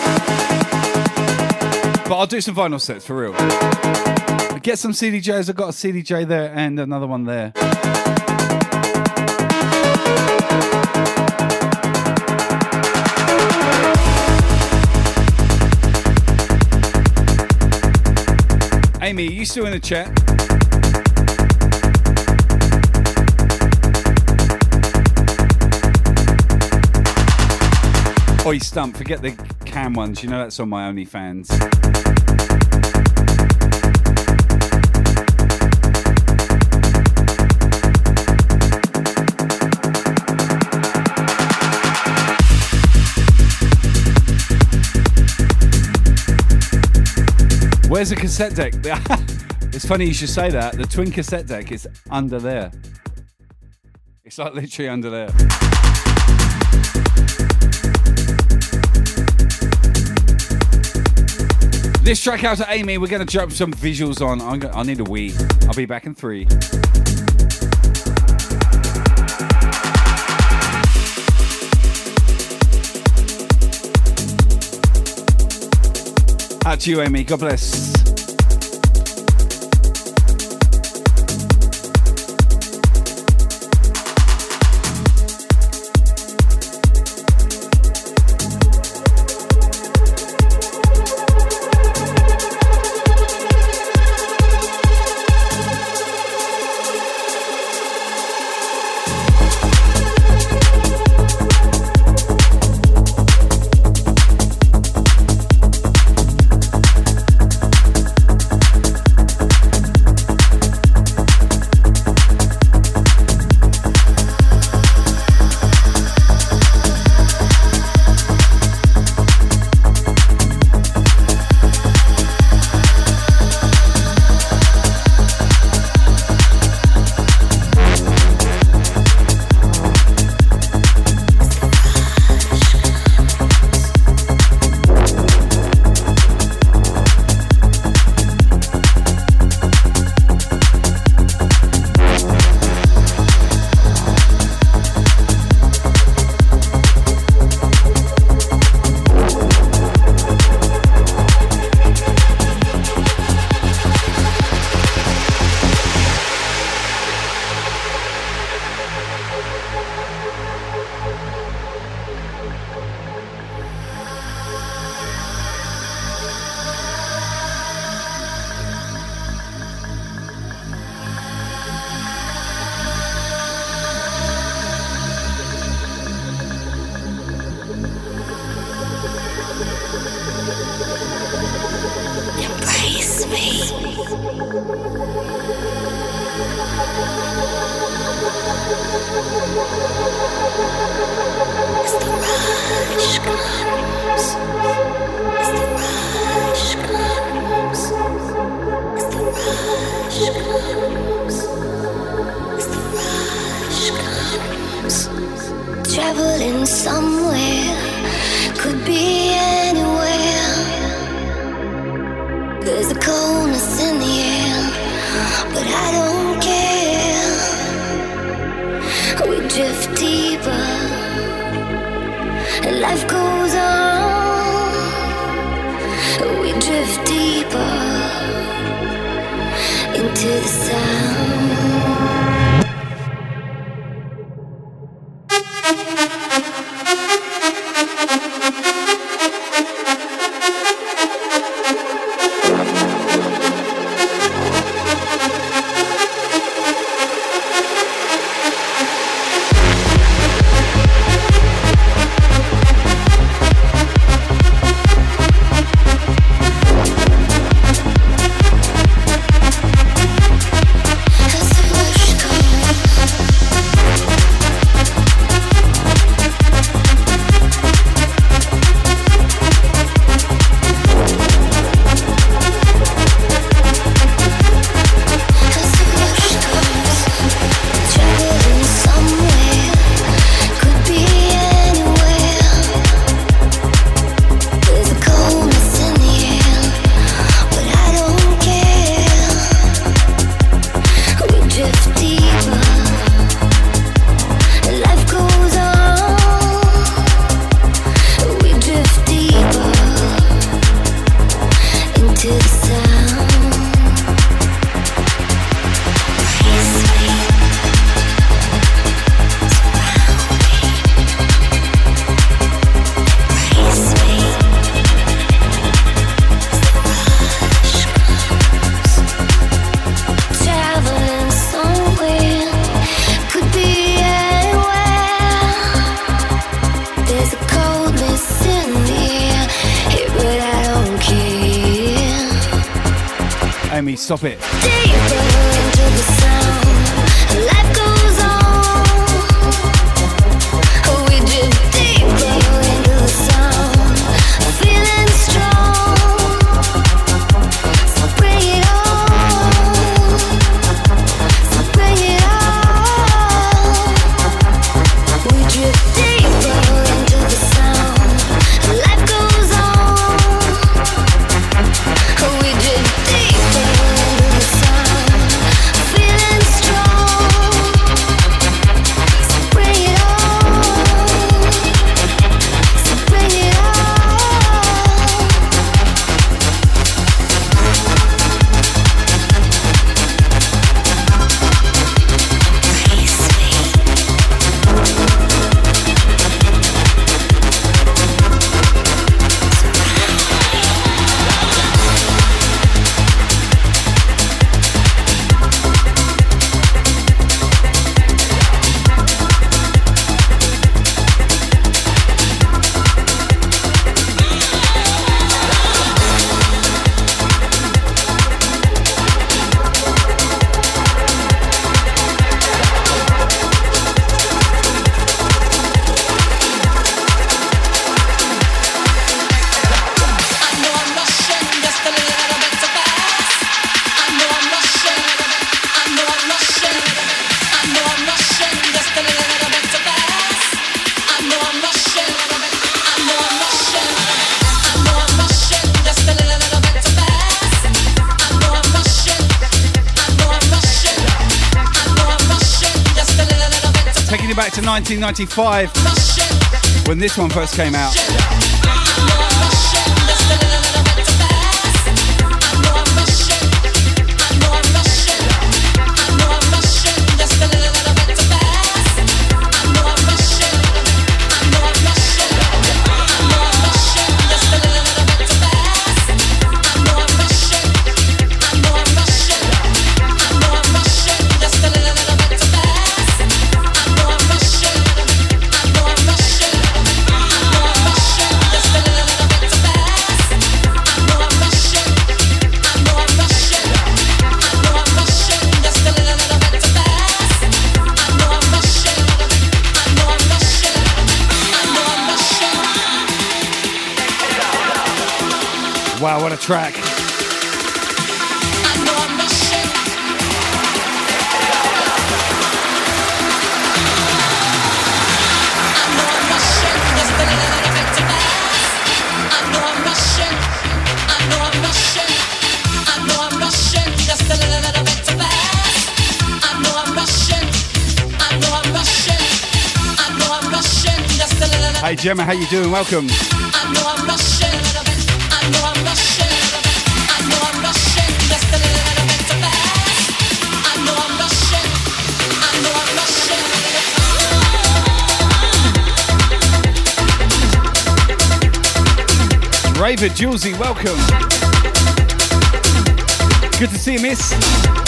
But I'll do some vinyl sets for real. Get some CDJs. I've got a CDJ there and another one there. Amy, are you still in the chat? Oi, Stump, forget the cam ones. You know that's on my OnlyFans. Where's the cassette deck? <laughs> it's funny you should say that. The twin cassette deck is under there. It's like literally under there. This track out to Amy. We're going to drop some visuals on. I'm go- I need a wee. I'll be back in three. Out to you, Amy. God bless. 1995 when this one first came out. track. Hey Gemma, how you doing? Welcome. David Julesy, welcome. Good to see you, miss.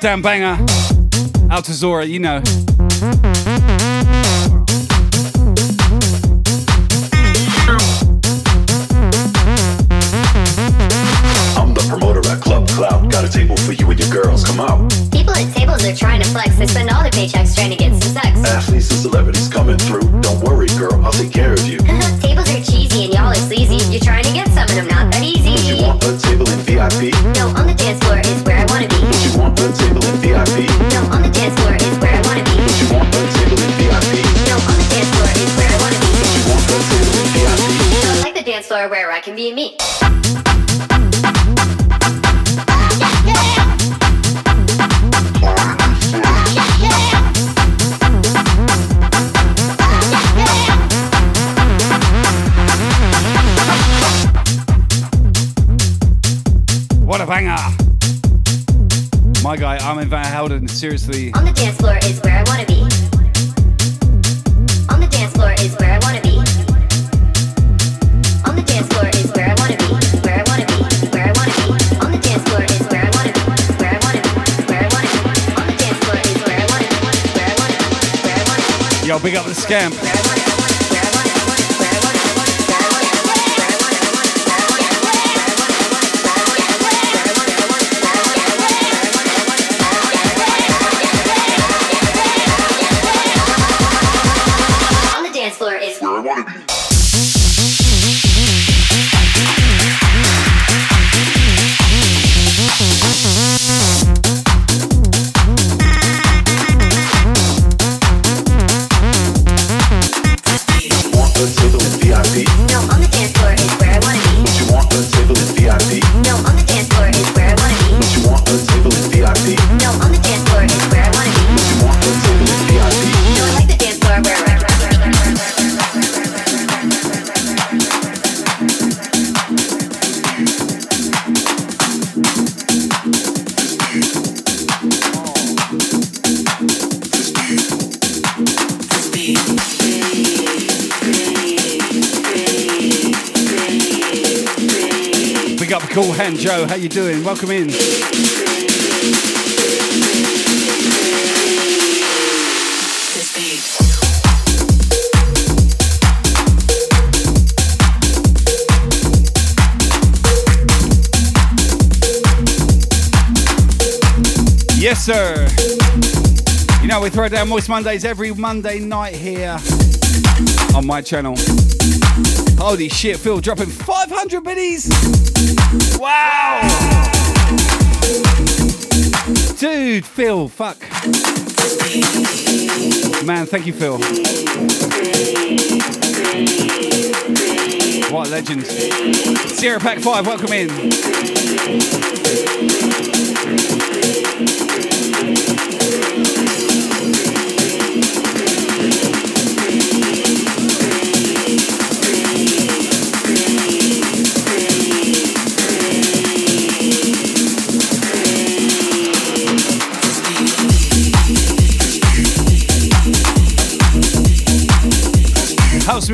goddamn banger. Out to Zora, you know. Seriously. On the dance floor is where I wanna be. On the dance floor is where I wanna be. On the dance floor is where I wanna be. Where I wanna be. Where I wanna be. On the dance floor is where I wanna be. Where I wanna be. Where I wanna be. On the dance floor is where I wanna be. Where I wanna be. Where I wanna be. Yo, big up the scamp. You doing? Welcome in. Yes, sir. You know, we throw down Moist Mondays every Monday night here on my channel. Holy shit, Phil dropping 500 biddies. Wow. Dude, Phil, fuck. Man, thank you, Phil. What legend. Sierra Pack 5, welcome in.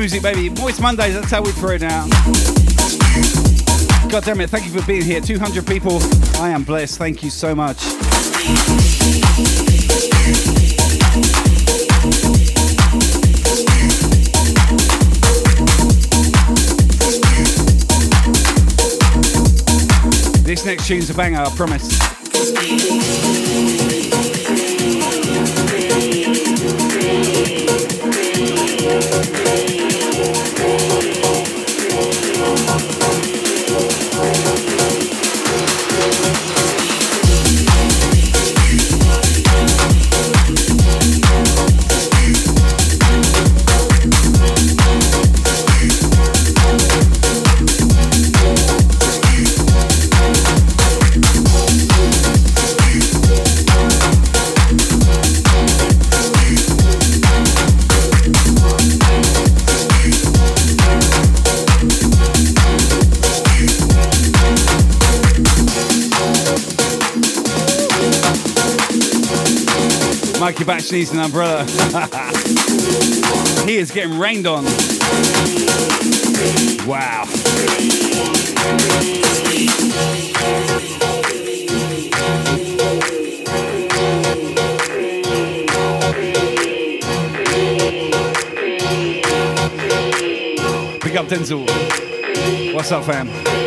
Music, baby. Moist Mondays, that's how we throw it now. God damn it, thank you for being here. 200 people. I am blessed. Thank you so much. This next tune's a banger, I promise. An umbrella. <laughs> he is getting rained on. Wow. Big up Denzel. What's up, fam?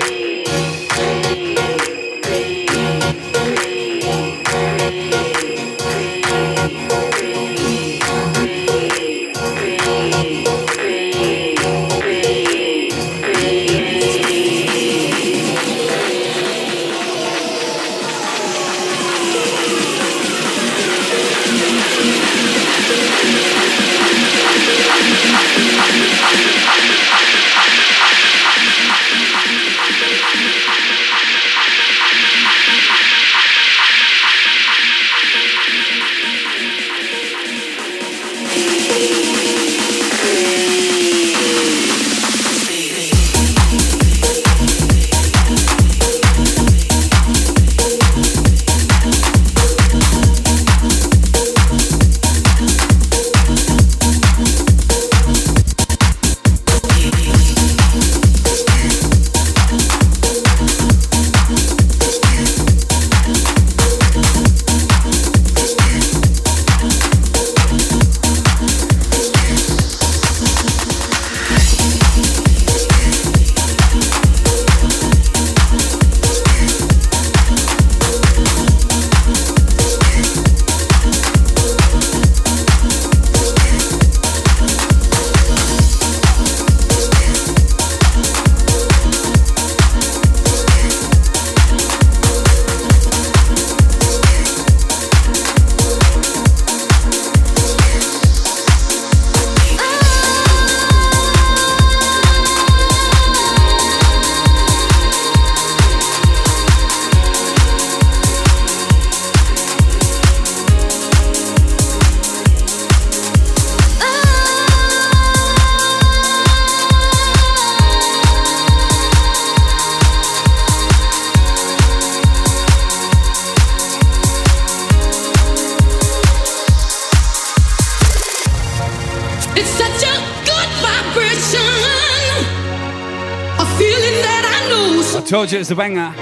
It's a banger.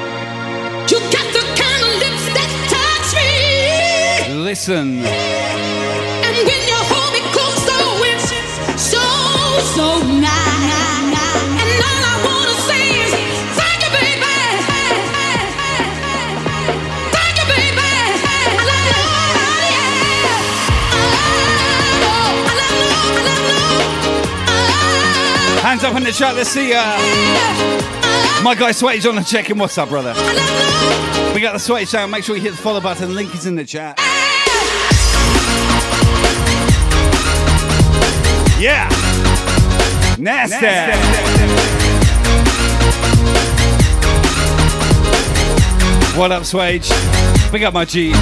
You got the kind of lips that touch me. Listen. And when you hold me close, oh, it's so, so nice. And all I wanna say is, thank you, baby. Thank you, baby. I love you, yeah. I love you, I love you. Hands up in the chat. Let's see. Uh, my guy Sweaty's on the check-in. What's up, brother? We got the Sweaty sound. Make sure you hit the follow button. Link is in the chat. Yeah. Nasty. What up, Swage? Big up my G.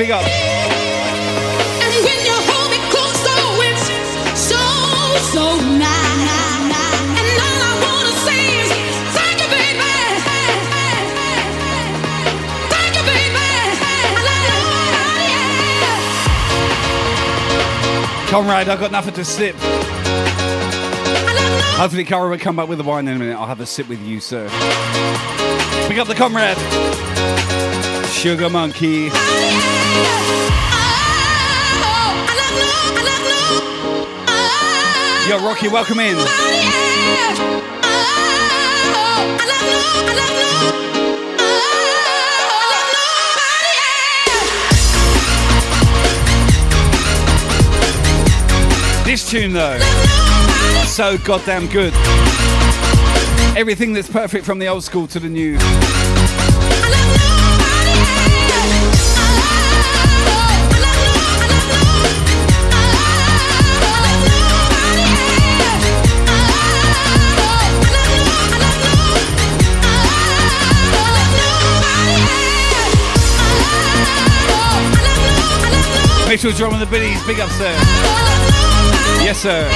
you, yeah. Comrade, I've got nothing to sip. Hopefully, Cara will come back with the wine in a minute. I'll have a sip with you, sir. Pick up the comrade. Sugar Monkey. Yo, Rocky, welcome in. This tune, though, so goddamn good. Everything that's perfect from the old school to the new. Mitchell Drum and the Biddies, big up, sir. Yes, sir.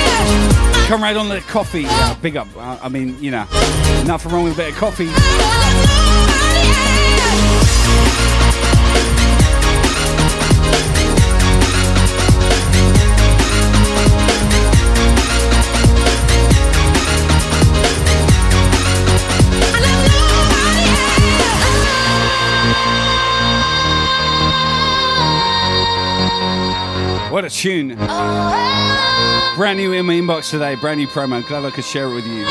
Comrade on the coffee, yeah, big up. Uh, I mean, you know, nothing wrong with a bit of coffee. What a tune. Brand new in my inbox today, brand new promo. Glad I could share it with you.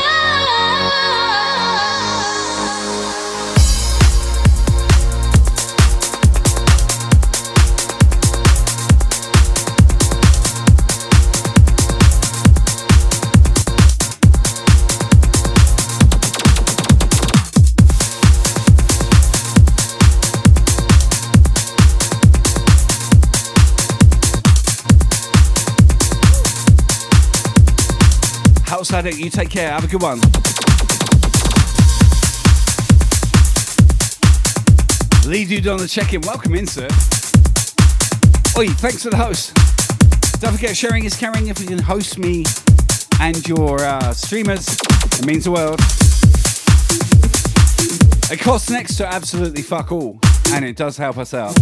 Addict, you take care. Have a good one. Lee Dude on the check-in. Welcome in, sir. Oi, thanks for the host. Don't forget, sharing is caring. If you can host me and your uh, streamers, it means the world. It costs next to absolutely fuck all, and it does help us out.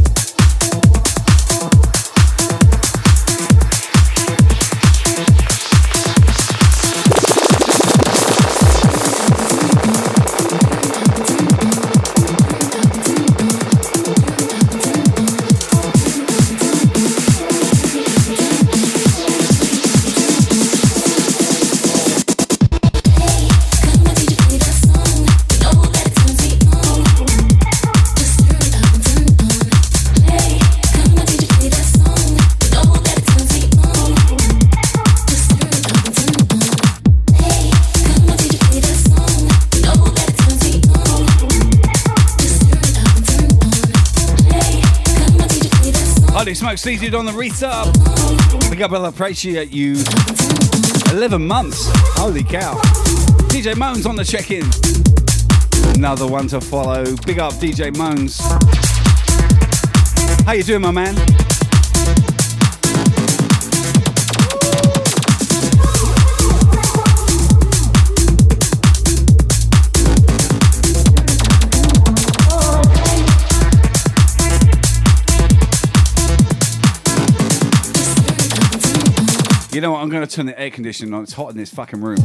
Needed on the resub. Big up, brother. Appreciate you. 11 months. Holy cow. DJ Moans on the check in. Another one to follow. Big up, DJ Moans. How you doing, my man? You know what? I'm going to turn the air conditioning on. It's hot in this fucking room.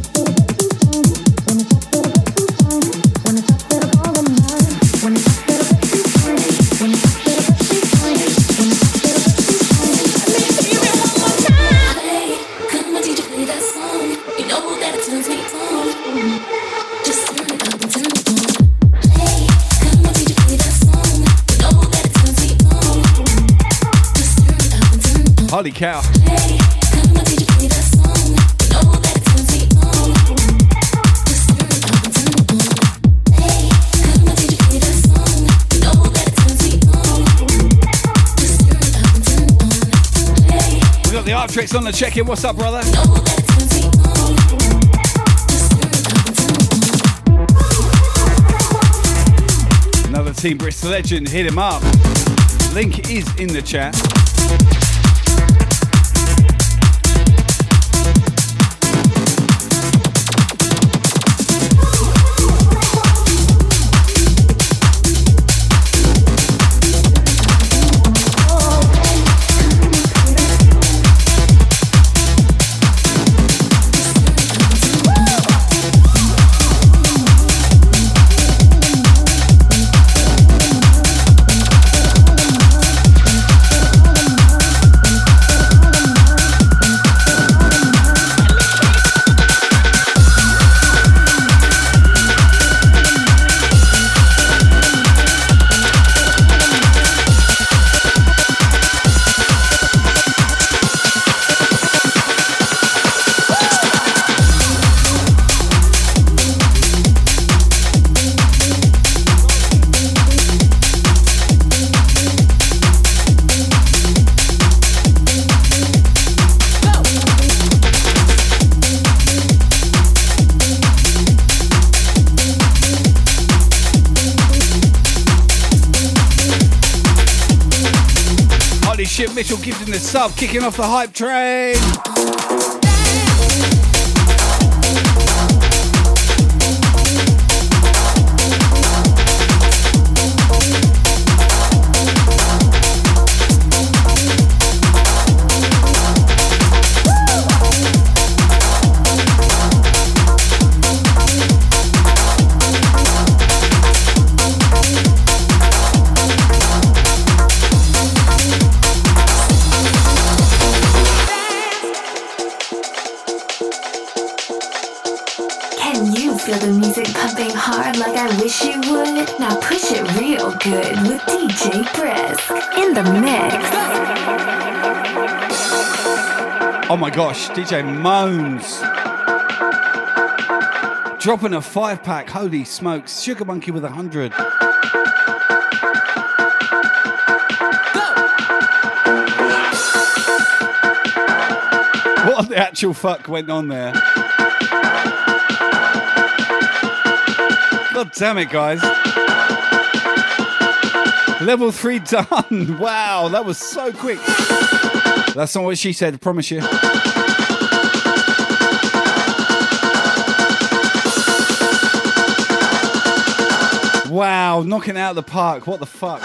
Holy cow. Tricks on the check in. What's up, brother? Another Team Bristol legend. Hit him up. Link is in the chat. Sub, kicking off the hype train. Feel the music pumping hard like I wish you would? Now push it real good with DJ Brisk in the mix. Oh my gosh, DJ Moans. Dropping a five pack, holy smokes. Sugar Monkey with a hundred. What the actual fuck went on there? God damn it, guys. Level three done. <laughs> Wow, that was so quick. That's not what she said, I promise you. Wow, knocking out the park. What the fuck?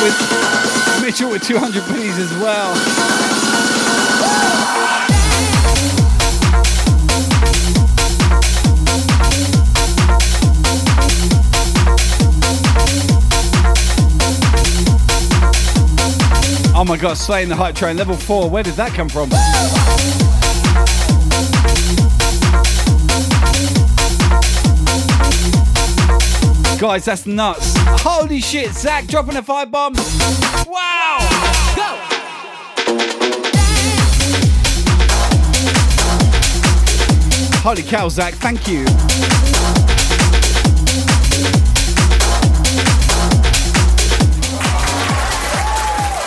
With Mitchell with 200 pennies as well. Oh my god, slaying the hype train, level four. Where did that come from? Guys, that's nuts. Holy shit, Zach dropping a five bomb. Wow! Go! Holy cow, Zach, thank you.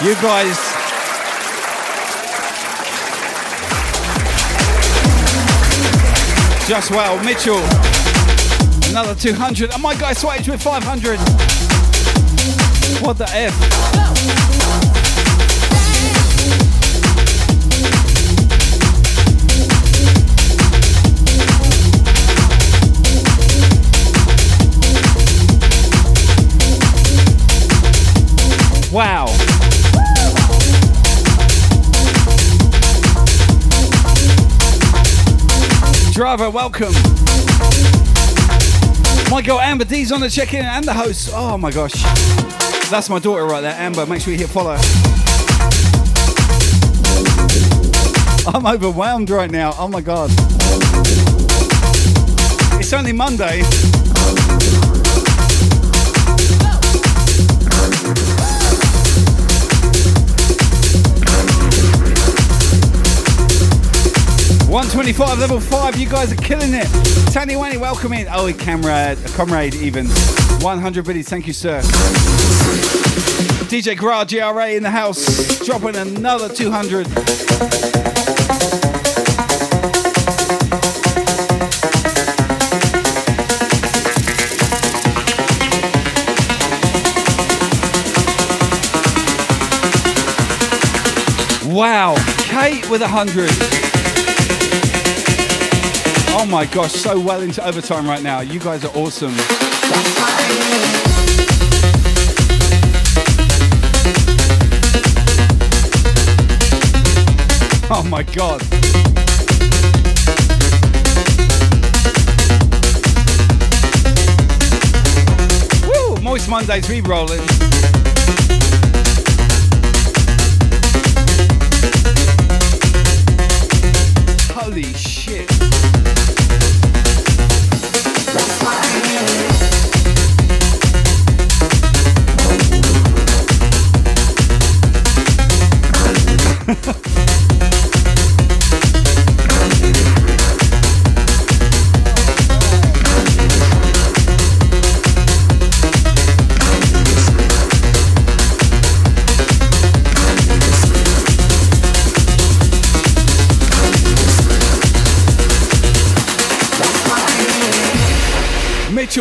You guys. Just well, Mitchell. Another 200. And my guy Swage with 500. What the F? Wow. Driver, welcome. My girl Amber D's on the check-in and the host. Oh my gosh. That's my daughter right there, Amber. Make sure you hit follow. I'm overwhelmed right now. Oh my god. It's only Monday. One twenty-five, level five. You guys are killing it. Tanya Wanny, welcome in. Oh, comrade, comrade, even. One hundred biddies. Thank you, sir. DJ Gra GRA in the house, dropping another two hundred. Wow, Kate with a hundred. Oh my gosh, so well into overtime right now. You guys are awesome. Oh my god. Woo! Mondays rolling. Holy shit.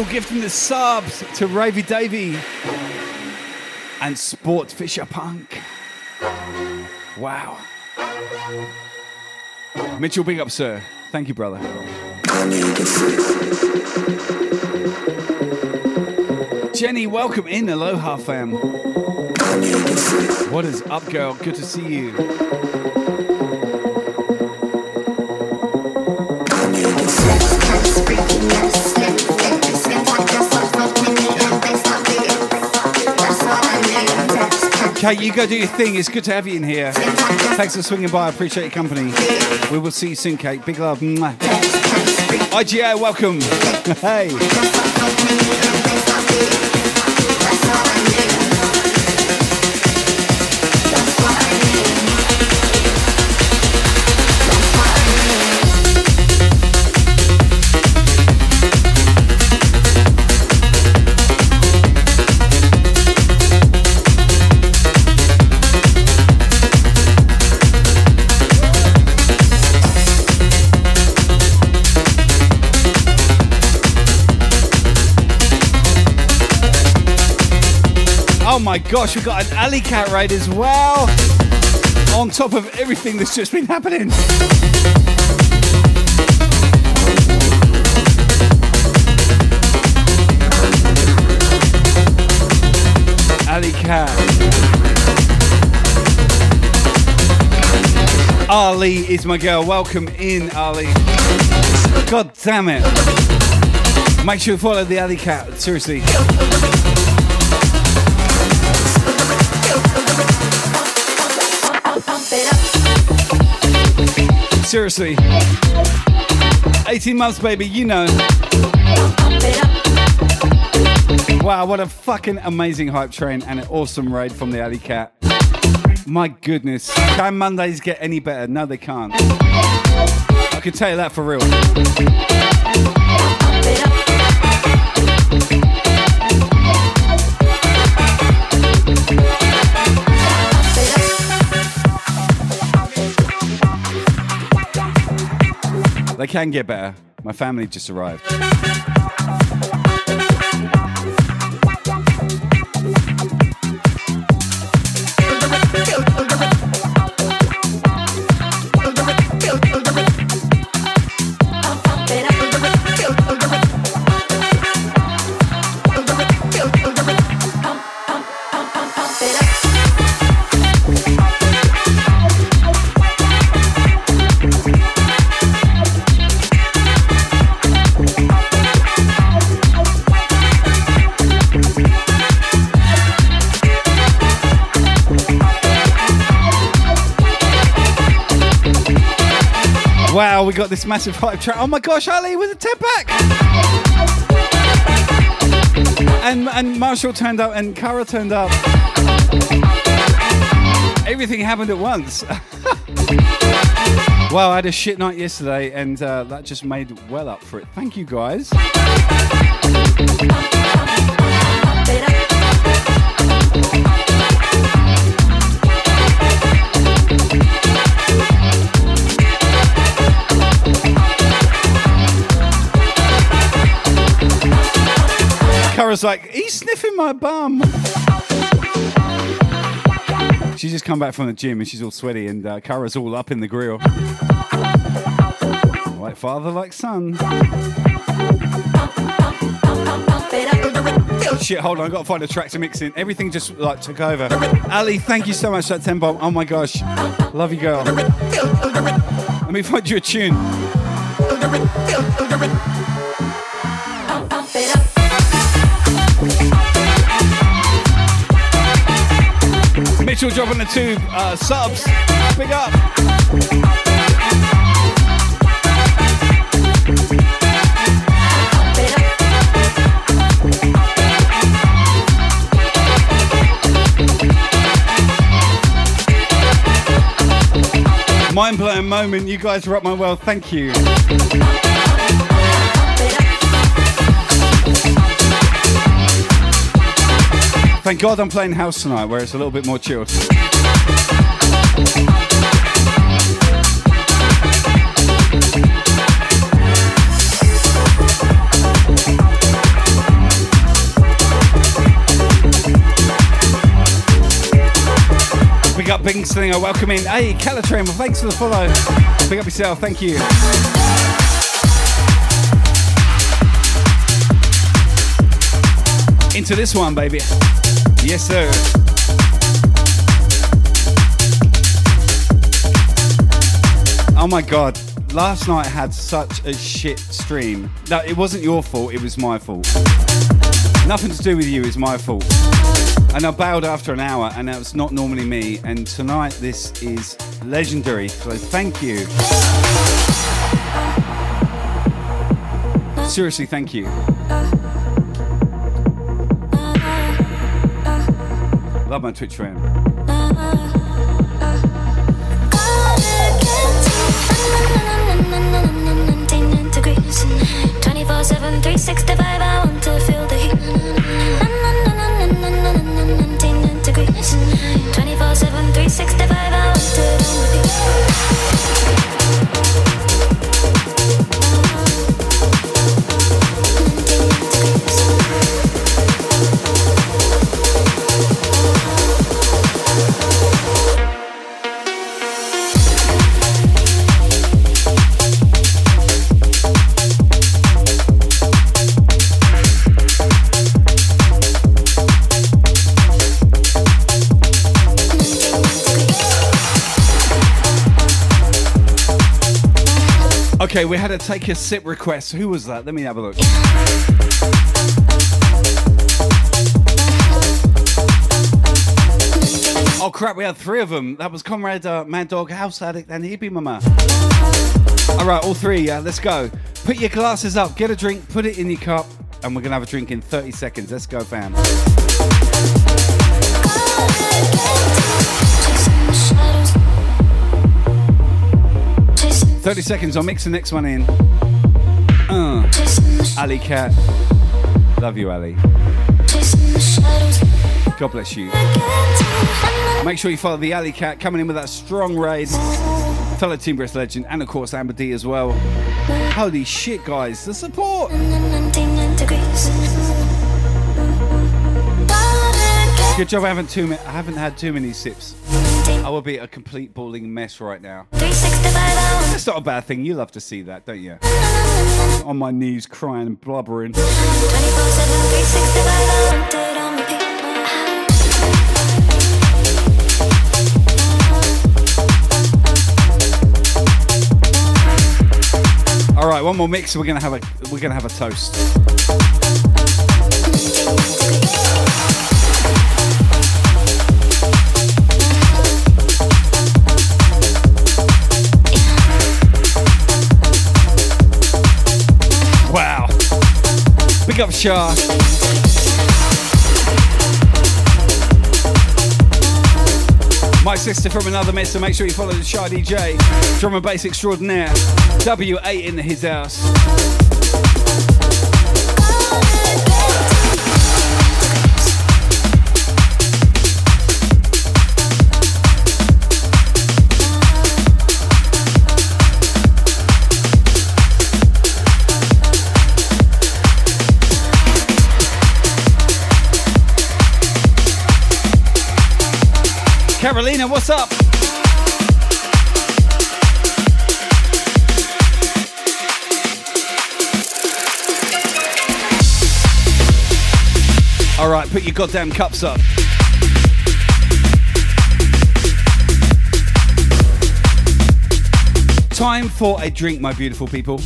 Mitchell gifting the subs to Ravy Davy and Sport Fisher Punk. Wow. Mitchell, big up, sir. Thank you, brother. Jenny, welcome in. Aloha, fam. What is up, girl? Good to see you. You go do your thing. It's good to have you in here. Thanks for swinging by. I appreciate your company. We will see you soon, Kate. Big love. Mwah. IGA, welcome. <laughs> hey. My gosh, we've got an alley cat raid as well. On top of everything that's just been happening. Alley cat. Ali is my girl. Welcome in, Ali. God damn it. Make sure you follow the alley cat. Seriously. Seriously. 18 months, baby, you know. Wow, what a fucking amazing hype train and an awesome raid from the Alley Cat. My goodness. Can Mondays get any better? No, they can't. I can tell you that for real. They can get better. My family just arrived. We got this massive hype track. Oh my gosh, Ali with a 10 pack! And, and Marshall turned up and Kara turned up. Everything happened at once. <laughs> wow, I had a shit night yesterday and uh, that just made well up for it. Thank you guys. Kara's like, he's sniffing my bum. She's just come back from the gym and she's all sweaty, and uh, Kara's all up in the grill. Like father, like son. Shit, hold on, I've got to find a track to mix in. Everything just like took over. Ali, thank you so much for that 10 bomb. Oh my gosh. Love you, girl. Let me find you a tune. Mitchell dropping the tube. Uh, subs. Big up. Mind blowing moment. You guys are up my world. Thank you. Thank God I'm playing house tonight where it's a little bit more chilled. Big up Bing Slinger, welcome in. Hey, well, thanks for the follow. Big up yourself, thank you. Into this one, baby. Yes, sir. Oh my god. Last night had such a shit stream. No, it wasn't your fault, it was my fault. Nothing to do with you, it's my fault. And I bailed after an hour, and that was not normally me. And tonight, this is legendary. So thank you. Seriously, thank you. Love my Twitch friend. degrees. 24 7, 365, I want to feel the heat. 19 degrees. 24 7, 365, I want to Okay, we had a take a sip request. Who was that? Let me have a look. Oh crap, we had three of them. That was Comrade uh, Mad Dog, House Addict, and Hippie Mama. All right, all three, yeah, let's go. Put your glasses up, get a drink, put it in your cup, and we're gonna have a drink in 30 seconds. Let's go, fam. 30 seconds, I'll mix the next one in. Uh, Ali Cat. Love you, Ali. God bless you. Make sure you follow the Alley Cat coming in with that strong raid. Fellow Team Brisk legend, and of course Amber D as well. Holy shit, guys, the support! Good job, I haven't too ma- I haven't had too many sips. I will be a complete balling mess right now. That's not a bad thing. You love to see that, don't you? On my knees, crying and blubbering. All right, one more mix. We're gonna have a we're gonna have a toast. Up Shah. My sister from another mess, so make sure you follow the Shah DJ, drum and bass extraordinaire. W8 in his house. Carolina, what's up? All right, put your goddamn cups up. Time for a drink, my beautiful people.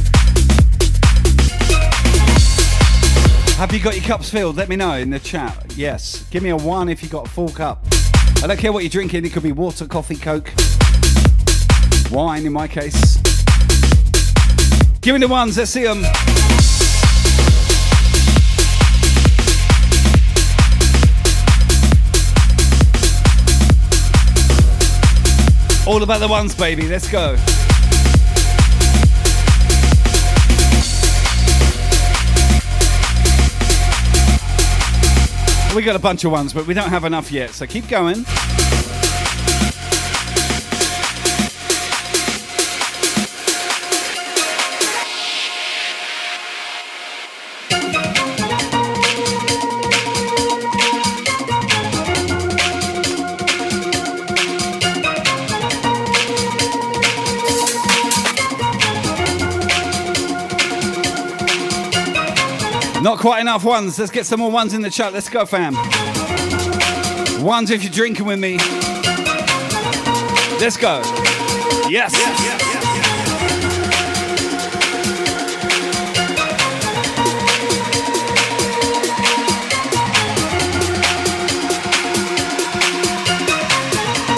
Have you got your cups filled? Let me know in the chat. Yes. Give me a one if you got a full cup. I don't care what you're drinking. It could be water, coffee, coke, wine in my case. Give me the ones. Let's see them. All about the ones, baby. Let's go. We got a bunch of ones, but we don't have enough yet, so keep going. Quite enough ones. Let's get some more ones in the chat. Let's go, fam. Ones if you're drinking with me. Let's go. Yes.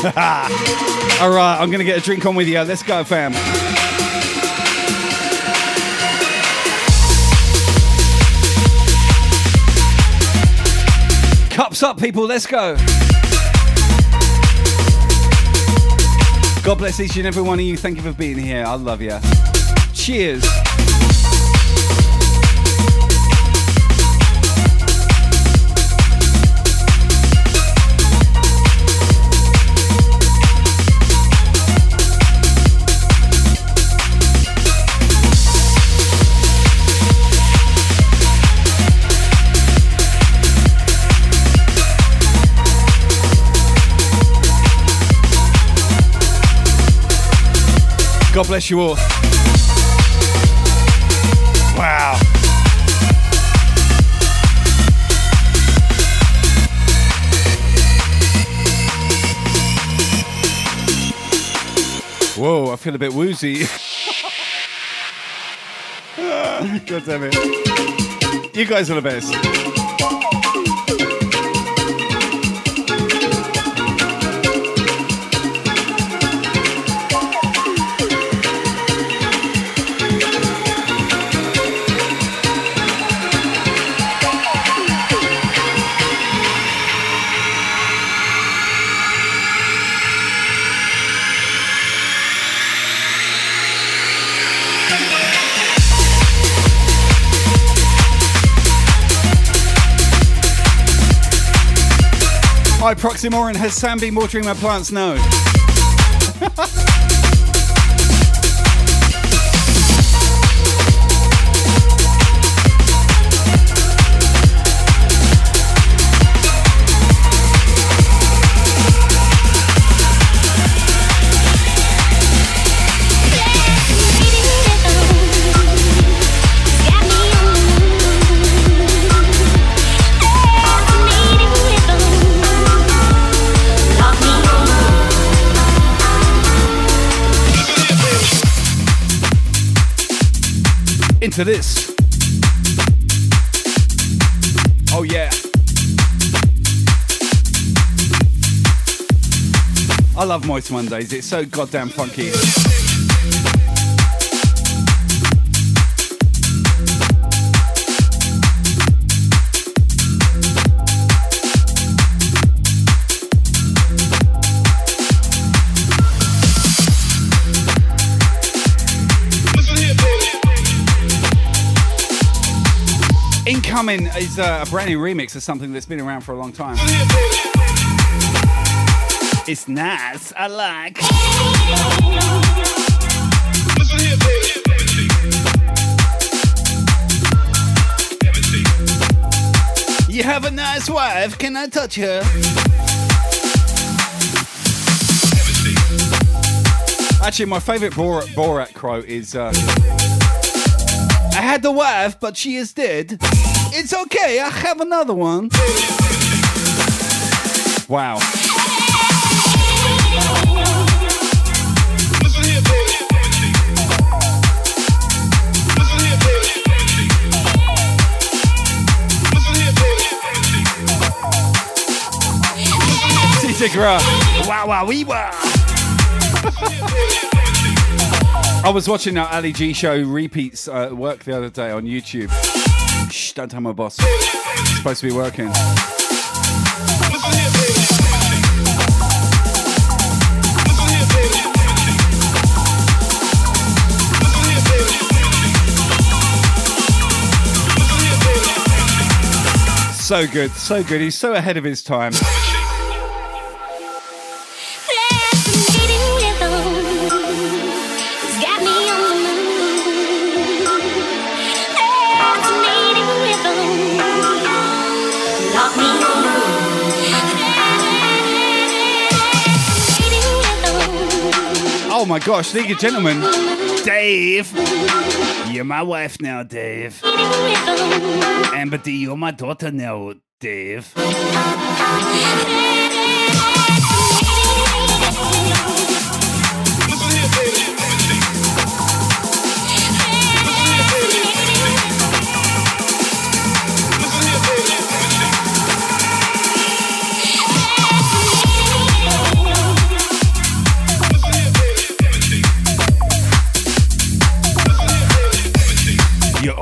<laughs> All right, I'm going to get a drink on with you. Let's go, fam. Cups up, people. Let's go. God bless each and every one of you. Thank you for being here. I love you. Cheers. God bless you all. Wow. Whoa, I feel a bit woozy. <laughs> God damn it. You guys are the best. Hi, Proximoran. Has Sam been watering my plants? No. Into this. Oh, yeah. I love Moist Mondays. It's so goddamn funky. Incoming is uh, a brand new remix of something that's been around for a long time. It's nice. I like. You have a nice wife. Can I touch her? Actually, my favorite Borat, Borat quote is uh, I had the wife, but she is dead. It's okay, I have another one. Wow. Wow, wow, wee, wow. I was watching our Ali G show repeats uh, work the other day on YouTube. Shh, don't tell my boss. It's supposed to be working. So good, so good. He's so ahead of his time. My gosh, thank you, gentlemen, Dave. You're my wife now, Dave. Amber D, you're my daughter now, Dave.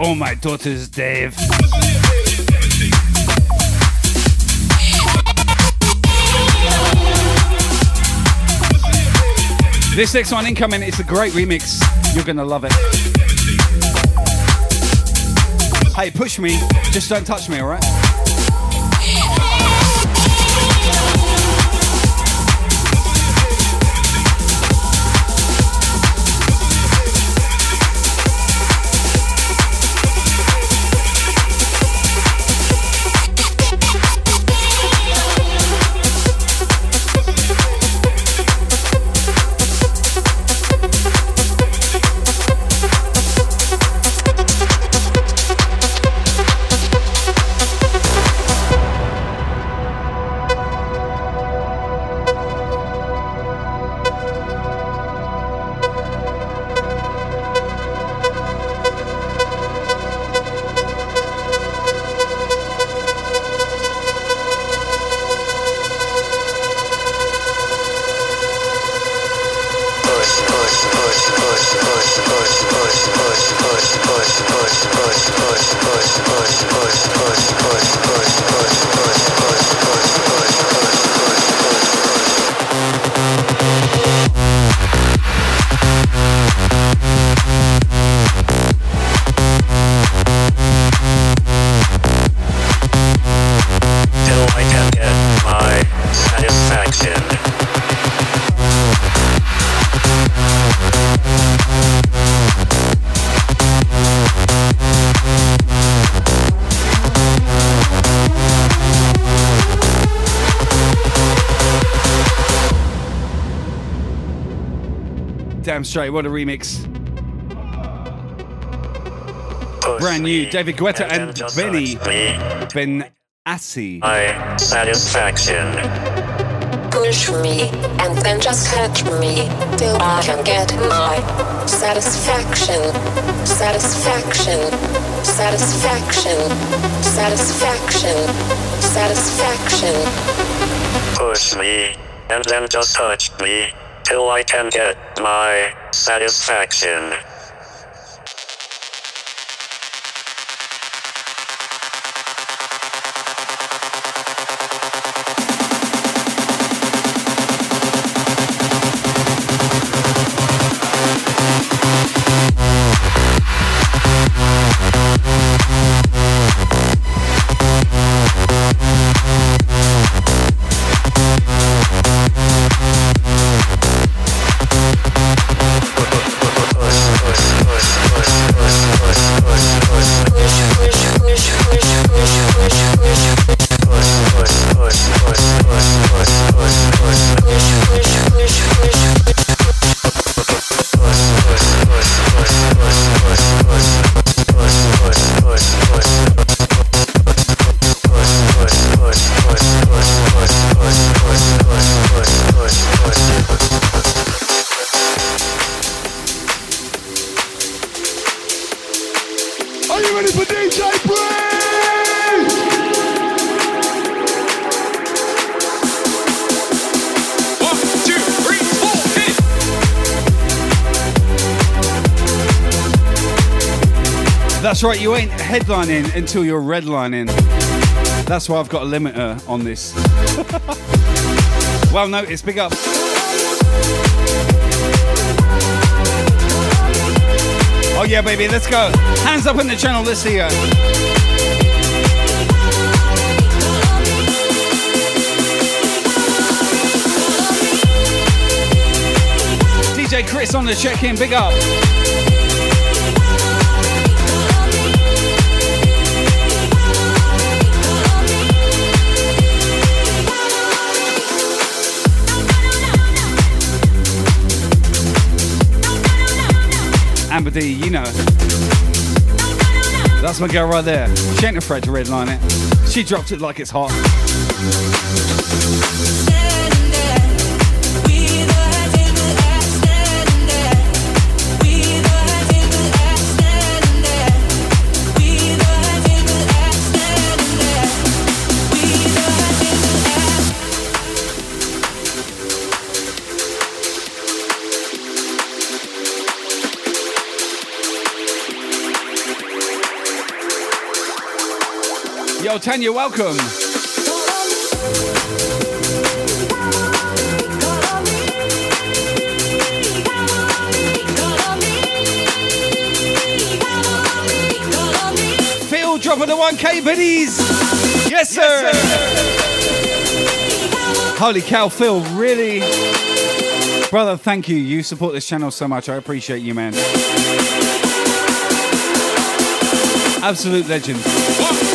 All my daughters, Dave. This next one incoming, it's a great remix. You're gonna love it. Hey, push me, just don't touch me, alright? Damn straight, what a remix. Brand new, David Guetta and Benny Ben Assi. My satisfaction. Push me and then just catch me till I can get my satisfaction. Satisfaction. Satisfaction. Satisfaction. Satisfaction. Push me, and then just touch me, till I can get my satisfaction. Right, you ain't headlining until you're redlining. That's why I've got a limiter on this. <laughs> well noticed, big up. Oh yeah, baby, let's go. Hands up in the channel, let's see ya. DJ Chris on the check-in, big up. Amber D, you know. That's my girl right there. She ain't afraid to redline it. She drops it like it's hot. Yo, Tanya, welcome. Phil dropping the 1K biddies. Yes, sir. Holy cow, Phil, really? Brother, thank you. You support this channel so much. I appreciate you, man. Absolute legend.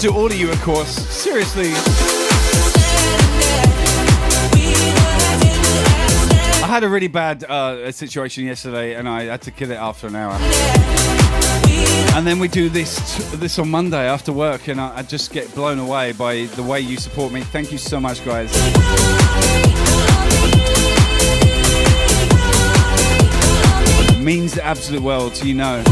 Do all of you, of course. Seriously. I had a really bad uh, situation yesterday, and I had to kill it after an hour. And then we do this this on Monday after work, and I, I just get blown away by the way you support me. Thank you so much, guys. Means the absolute world you know.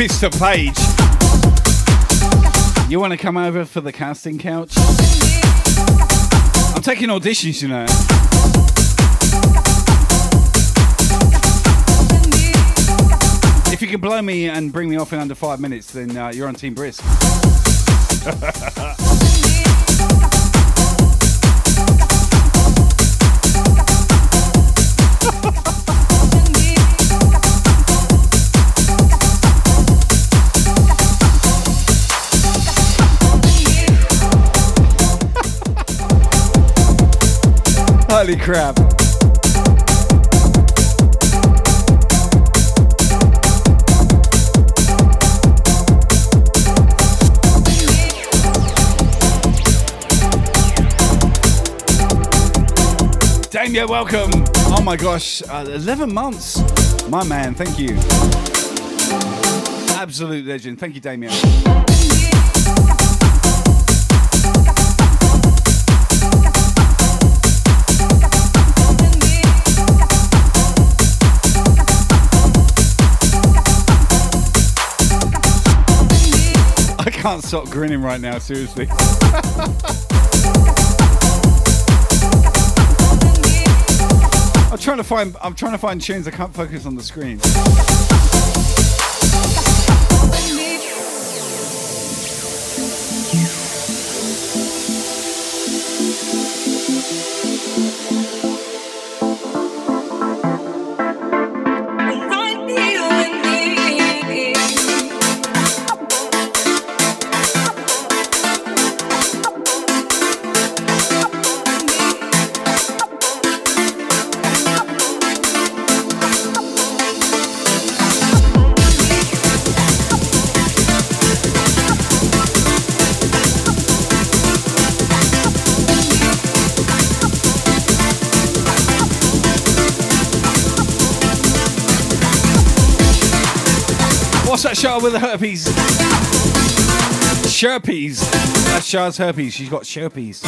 Mr. Page. You want to come over for the casting couch? I'm taking auditions, you know. If you can blow me and bring me off in under five minutes, then uh, you're on Team Brisk. <laughs> Holy crap. Damien, welcome. Oh my gosh, uh, 11 months. My man, thank you. Absolute legend. Thank you, Damien. can't stop grinning right now, seriously. <laughs> I'm trying to find I'm trying to find tunes I can't focus on the screen. With the herpes. Sherpies. That's Char's herpes. She's got sherpies.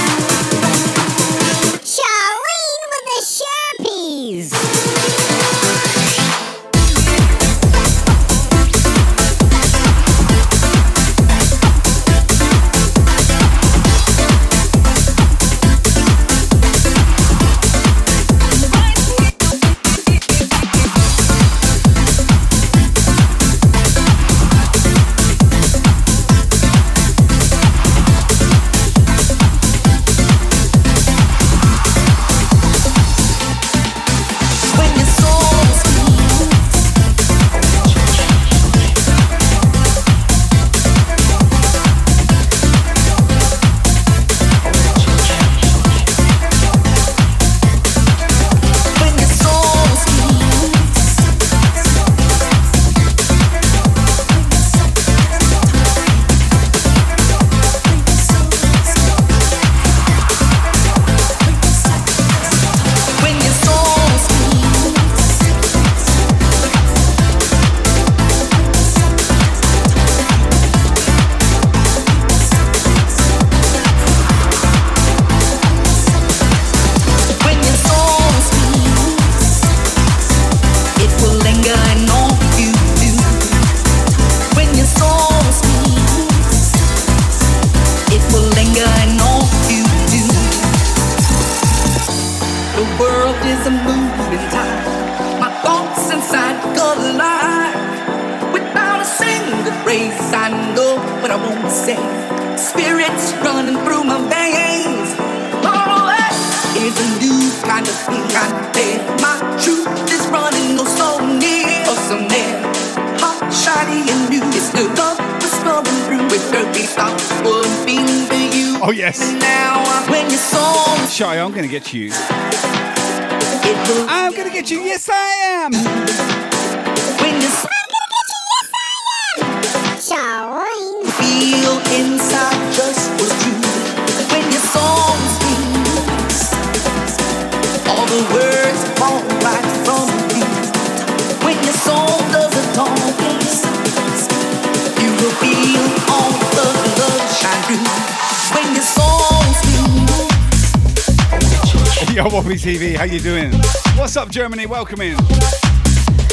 Germany, welcome in.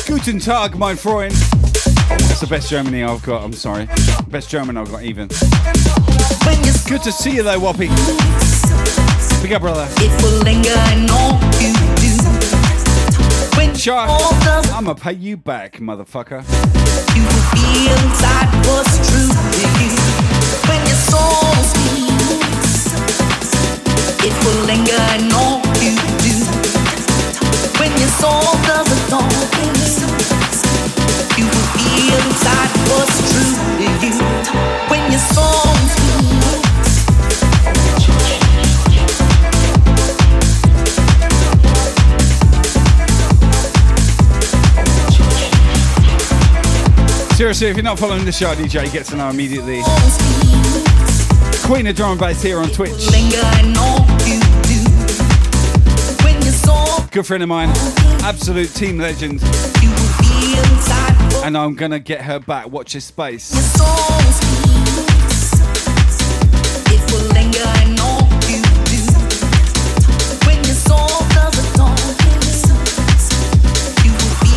Guten Tag, mein Freund. That's the best Germany I've got, I'm sorry. Best German I've got, even. Good to see you, though, Whoppy. Pick up, brother. It Shark, I'm gonna pay you back, motherfucker. You feel that was true when your soul speaks. It will linger, I know you do. Seriously, if you're not following the show, DJ get to know immediately. Queen of Drum and Bass here on Twitch. Good friend of mine, absolute team legend. And I'm gonna get her back. Watch this space.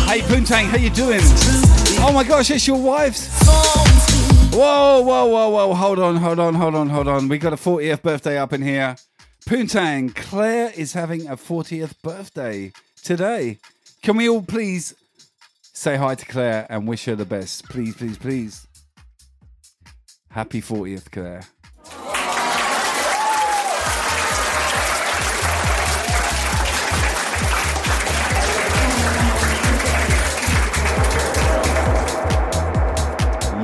Hey Poontang, how you doing? Oh my gosh, it's your wife's. Whoa, whoa, whoa, whoa. Hold on, hold on, hold on, hold on. We got a 40th birthday up in here. Poontang, Claire is having a 40th birthday today. Can we all please say hi to Claire and wish her the best? Please, please, please. Happy 40th, Claire.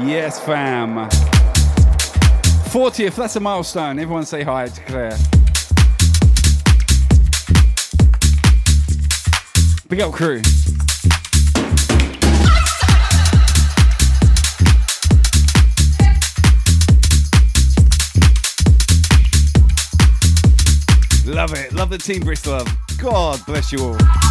Yes, fam. 40th, that's a milestone. Everyone say hi to Claire. Big up, crew. Love it. Love the team, Bristol. Love. God bless you all.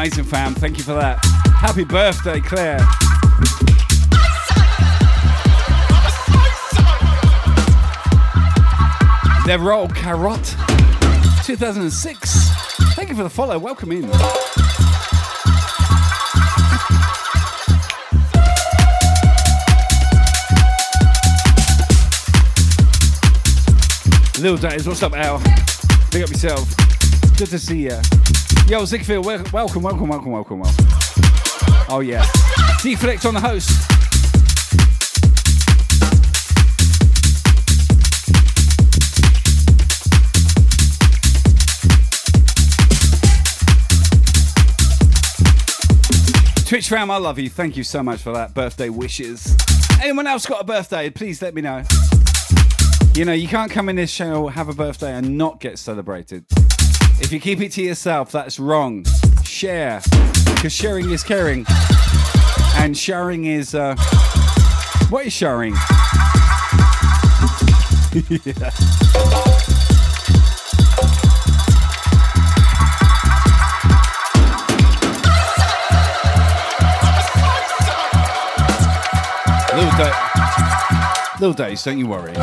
Amazing fam. Thank you for that. Happy birthday, Claire. Leroy Carrot 2006. Thank you for the follow. Welcome in. Lil Days, what's up, Al? Big up yourself. Good to see you. Yo, Zigfield, wel- welcome, welcome, welcome, welcome, welcome. Oh, yeah. Deflect on the host. Twitch fam, I love you. Thank you so much for that birthday wishes. Anyone else got a birthday? Please let me know. You know, you can't come in this show, have a birthday, and not get celebrated. If you keep it to yourself, that's wrong. Share, because sharing is caring, and sharing is uh, what is sharing? Yeah. Little, da- little days, don't you worry.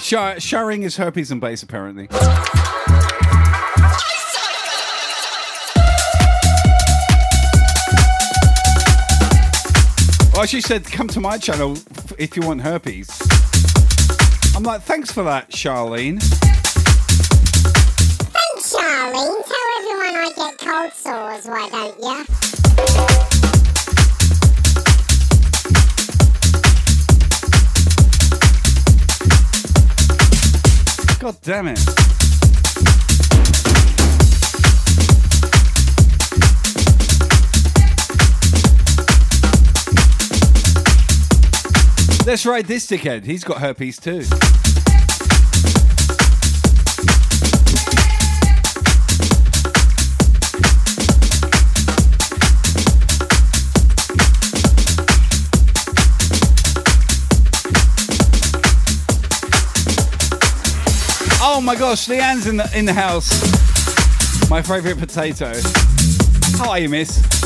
Shar- sharing is herpes and base, apparently. Well, she said, come to my channel if you want herpes. I'm like, thanks for that, Charlene. Thanks, Charlene. Tell everyone I get cold sores, why don't ya? God damn it. Let's ride this dickhead. He's got herpes too. Oh my gosh, Leanne's in the in the house. My favourite potato. How are you, miss?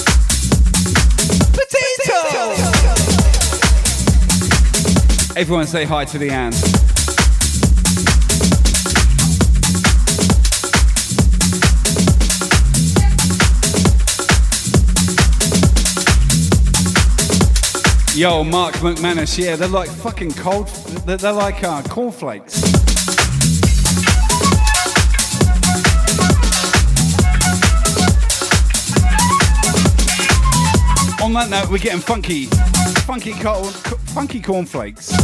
Everyone say hi to Leanne. Yo, Mark McManus, yeah, they're like fucking cold. They're, they're like uh, cornflakes. On that note, we're getting funky, funky, corn, funky cornflakes.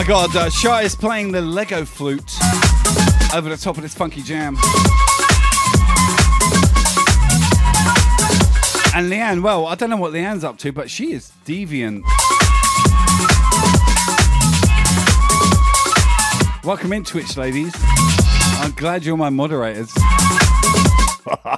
My god, uh, Shy is playing the Lego flute over the top of this funky jam. And Leanne, well, I don't know what Leanne's up to, but she is deviant. Welcome in, Twitch ladies. I'm glad you're my moderators. <laughs>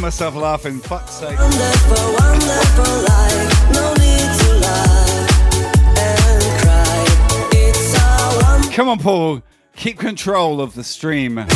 got me pissing myself laughing, fuck's sake. Wonderful, wonderful life. No need to laugh and cry. It's a wonderful. Come on, Paul. Keep control of the stream.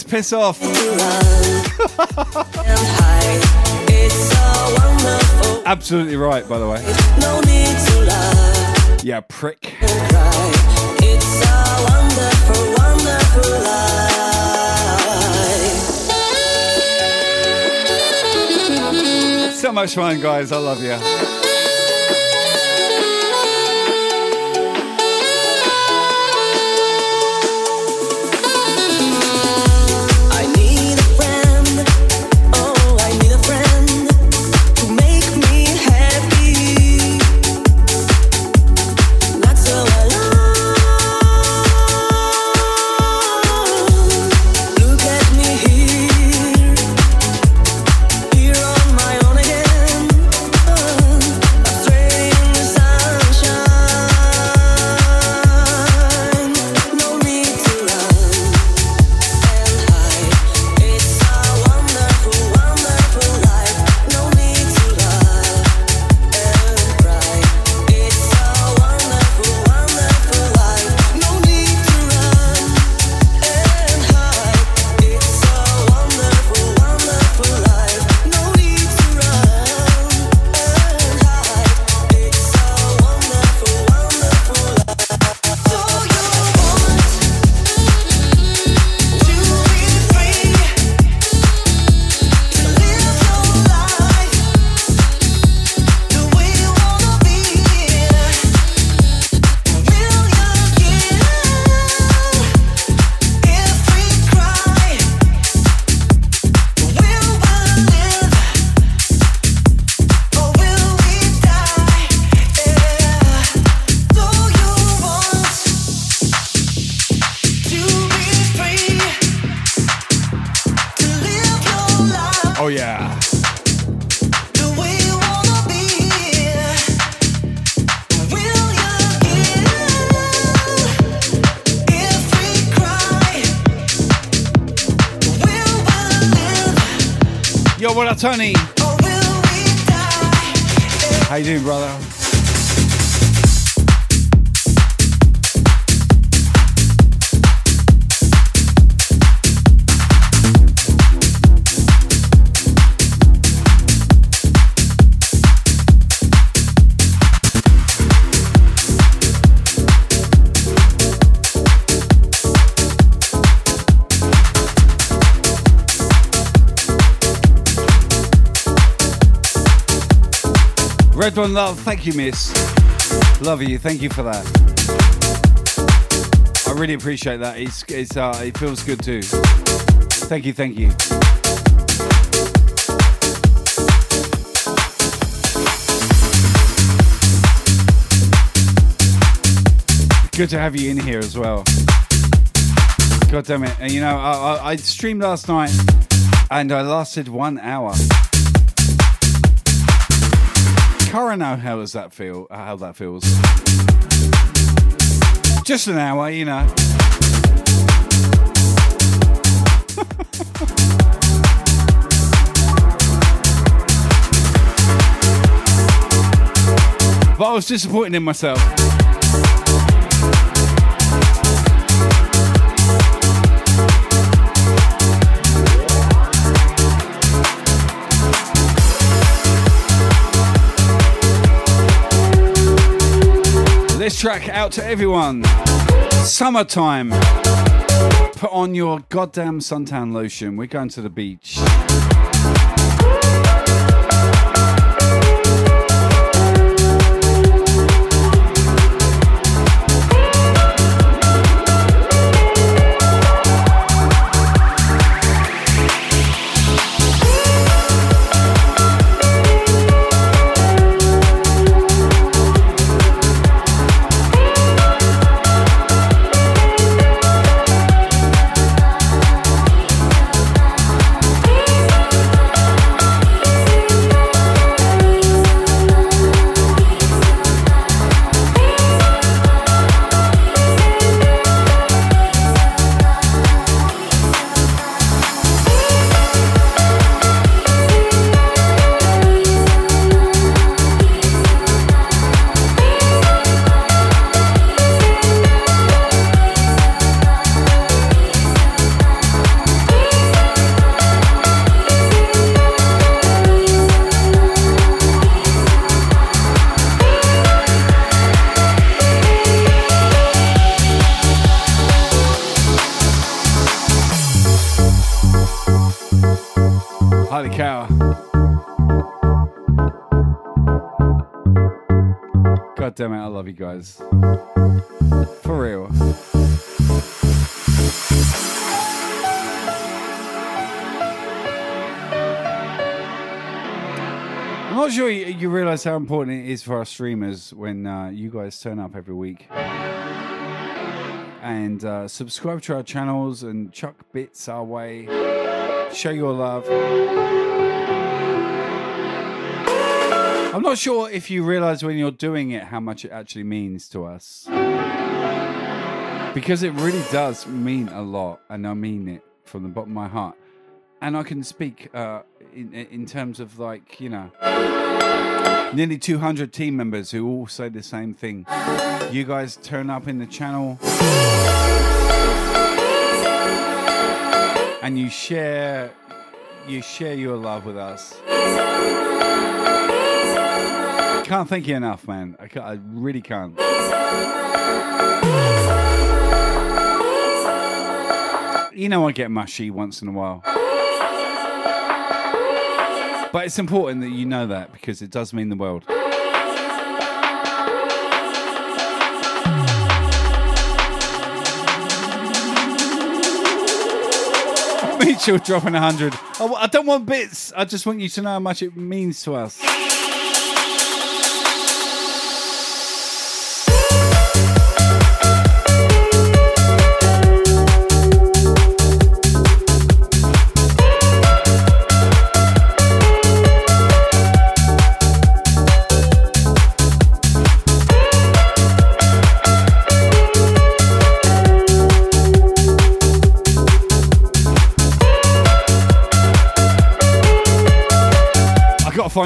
It's piss off. <laughs> Absolutely right, by the way. No. Yeah, prick. Wonderful, wonderful. So much fun, guys. I love you. Tony? One Love, thank you, miss. Love you, thank you for that. I really appreciate that. It's, it's, uh, it feels good too. Thank you, thank you. Good to have you in here as well. God damn it. And you know, I, I, I streamed last night and I lasted one hour. Cara know how does that feel? uh, How that feels? Just an hour, you know. <laughs> but I was disappointed in myself. Track out to everyone. Summertime. Put on your goddamn suntan lotion. We're going to the beach. Love you guys. For real. I'm not sure you, you realize how important it is for our streamers when uh, you guys turn up every week and uh, subscribe to our channels and chuck bits our way. Show your love. I'm not sure if you realize when you're doing it how much it actually means to us. Because it really does mean a lot, and I mean it from the bottom of my heart. And I can speak uh, in, in terms of, like, you know, nearly 200 team members who all say the same thing. You guys turn up in the channel and you share you share your love with us. Can't thank you enough, man. I, can't, I really can't. You know I get mushy once in a while. But it's important that you know that because it does mean the world. <laughs> Mitchell dropping 100. I, I don't want bits. I just want you to know how much it means to us.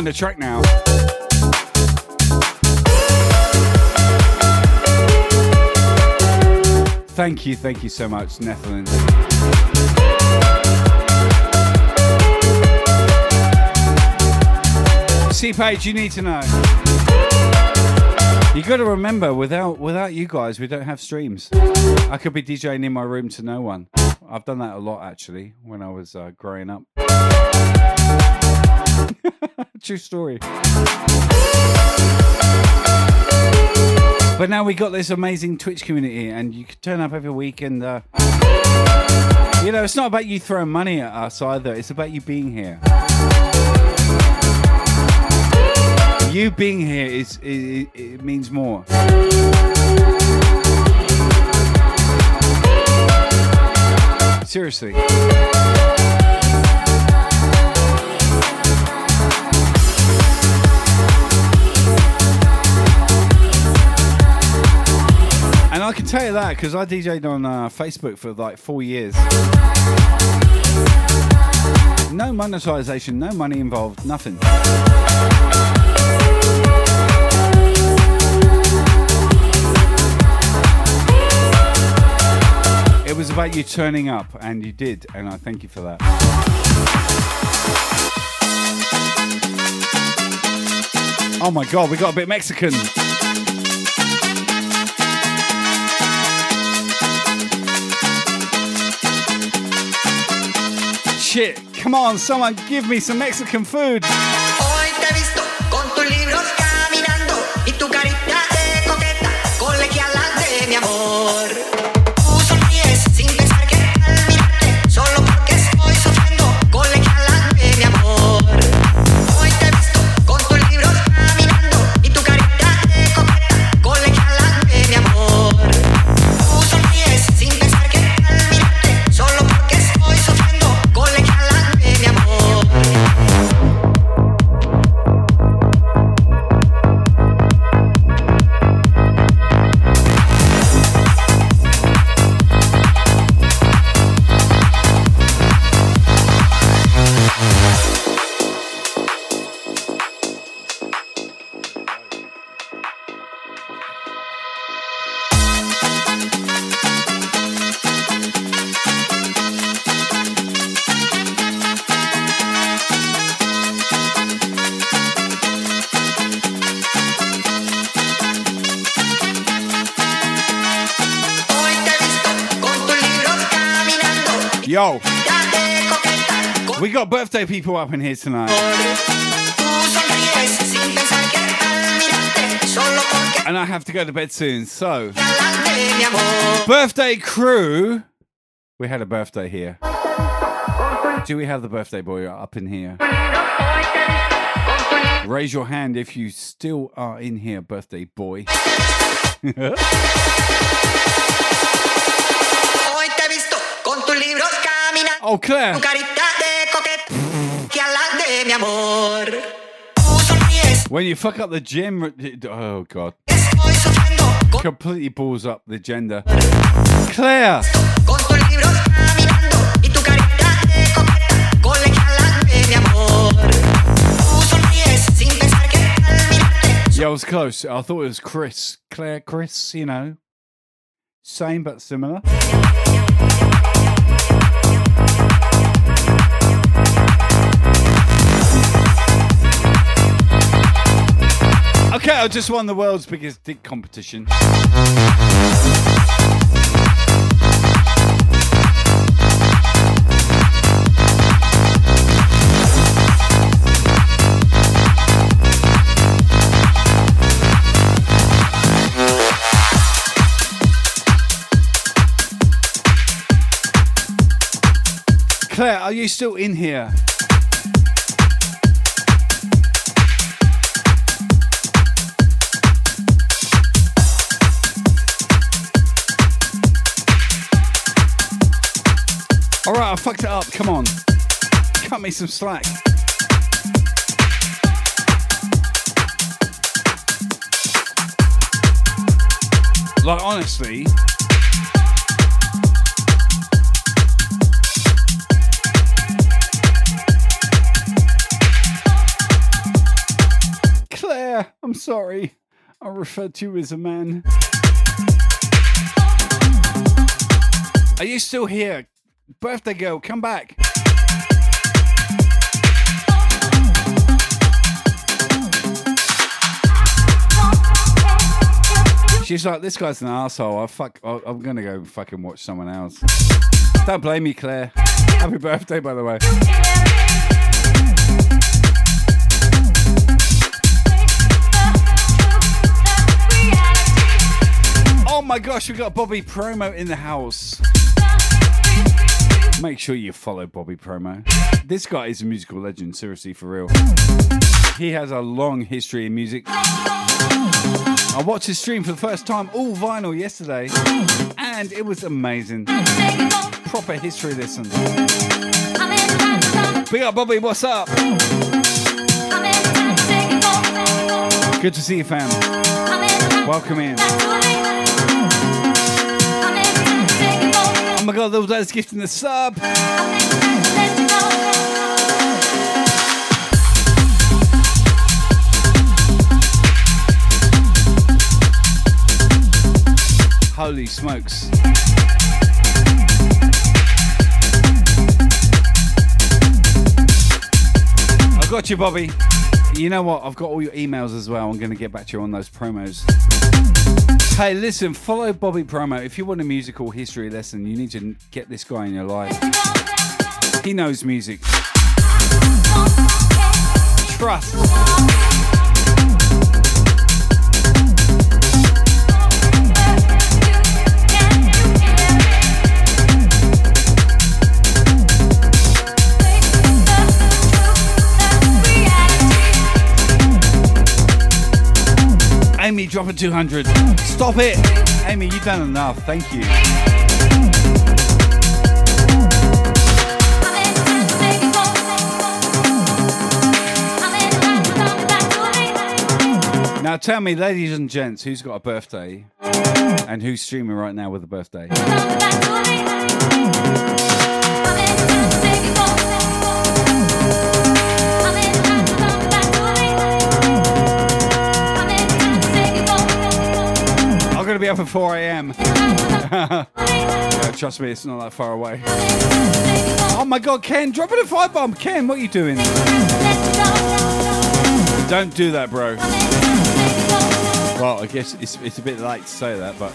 Find a track now. Thank you, thank you so much, Netherlands. C page, you need to know. You got to remember, without without you guys, we don't have streams. I could be DJing in my room to no one. I've done that a lot actually when I was uh, growing up. <laughs> True story. But now we got this amazing Twitch community, and you can turn up every week, and uh, you know it's not about you throwing money at us either. It's about you being here. You being here is it, it means more. Seriously. I can tell you that because I DJed on uh, Facebook for like four years. No monetization, no money involved, nothing. It was about you turning up, and you did, and I thank you for that. Oh my god, we got a bit Mexican. Shit, come on, someone give me some Mexican food. Got birthday people up in here tonight. sonríes sin pensar que al mirarte solo porque And I have to go to bed soon. So, de mi amor. birthday crew. We had a birthday here. Do we have the birthday boy up in here? Raise your hand if you still are in here, birthday boy. <laughs> Oh, Hoy te de mi amor. When you fuck up the gym, oh god, completely balls up the gender. Claire, con tus libros caminando y tu carita de coqueta colegiala de mi amor. Tú sonríes sin pensar que al mirarte yeah, I was close. I thought it was Chris, Claire, Chris. You know, same but similar. <laughs> Okay, I just won the world's biggest dick competition. Claire, are you still in here? All right, I fucked it up. Come on, cut me some slack. Like honestly, Claire, I'm sorry. I referred to you as a man. Are you still here? Birthday girl, come back. She's like, this guy's an asshole. I fuck. I'm gonna go fucking watch someone else. Don't blame me, Claire. Happy birthday, by the way. Oh my gosh, we got Bobby Promo in the house. Make sure you follow Bobby Promo. This guy is a musical legend, seriously, for real. He has a long history in music. I watched his stream for the first time, all vinyl, yesterday, and it was amazing. Proper history lesson. Big up, Bobby, what's up? Good to see you, fam. Welcome in. Oh my god, those guys gifting the sub. Holy smokes. I got you, Bobby. You know what? I've got all your emails as well. I'm going to get back to you on those promos. Hey, listen, follow Bobby Promo. If you want a musical history lesson, you need to get this guy in your life. He knows music. Trust. Amy dropping 200. Stop it. Amy, you've done enough. Thank you. Now tell me, ladies and gents, who's got a birthday and who's streaming right now with a birthday? Going to be up at 4 a.m. <laughs> Yeah, trust me, it's not that far away. Oh my god, Ken, drop it a five bomb. Ken, what are you doing? Don't do that, bro. Well, I guess it's, it's a bit late to say that, but.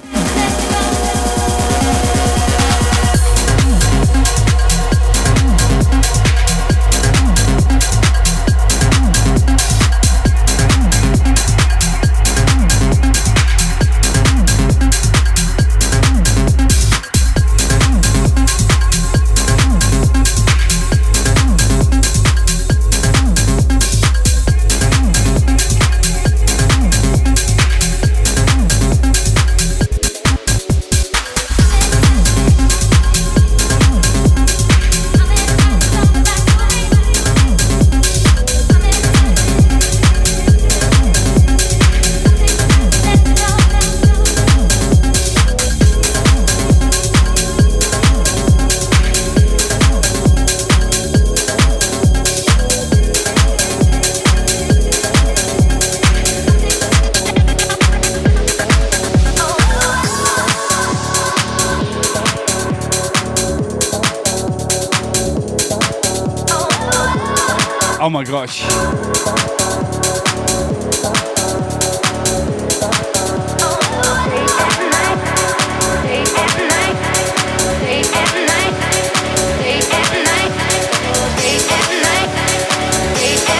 Oh my gosh.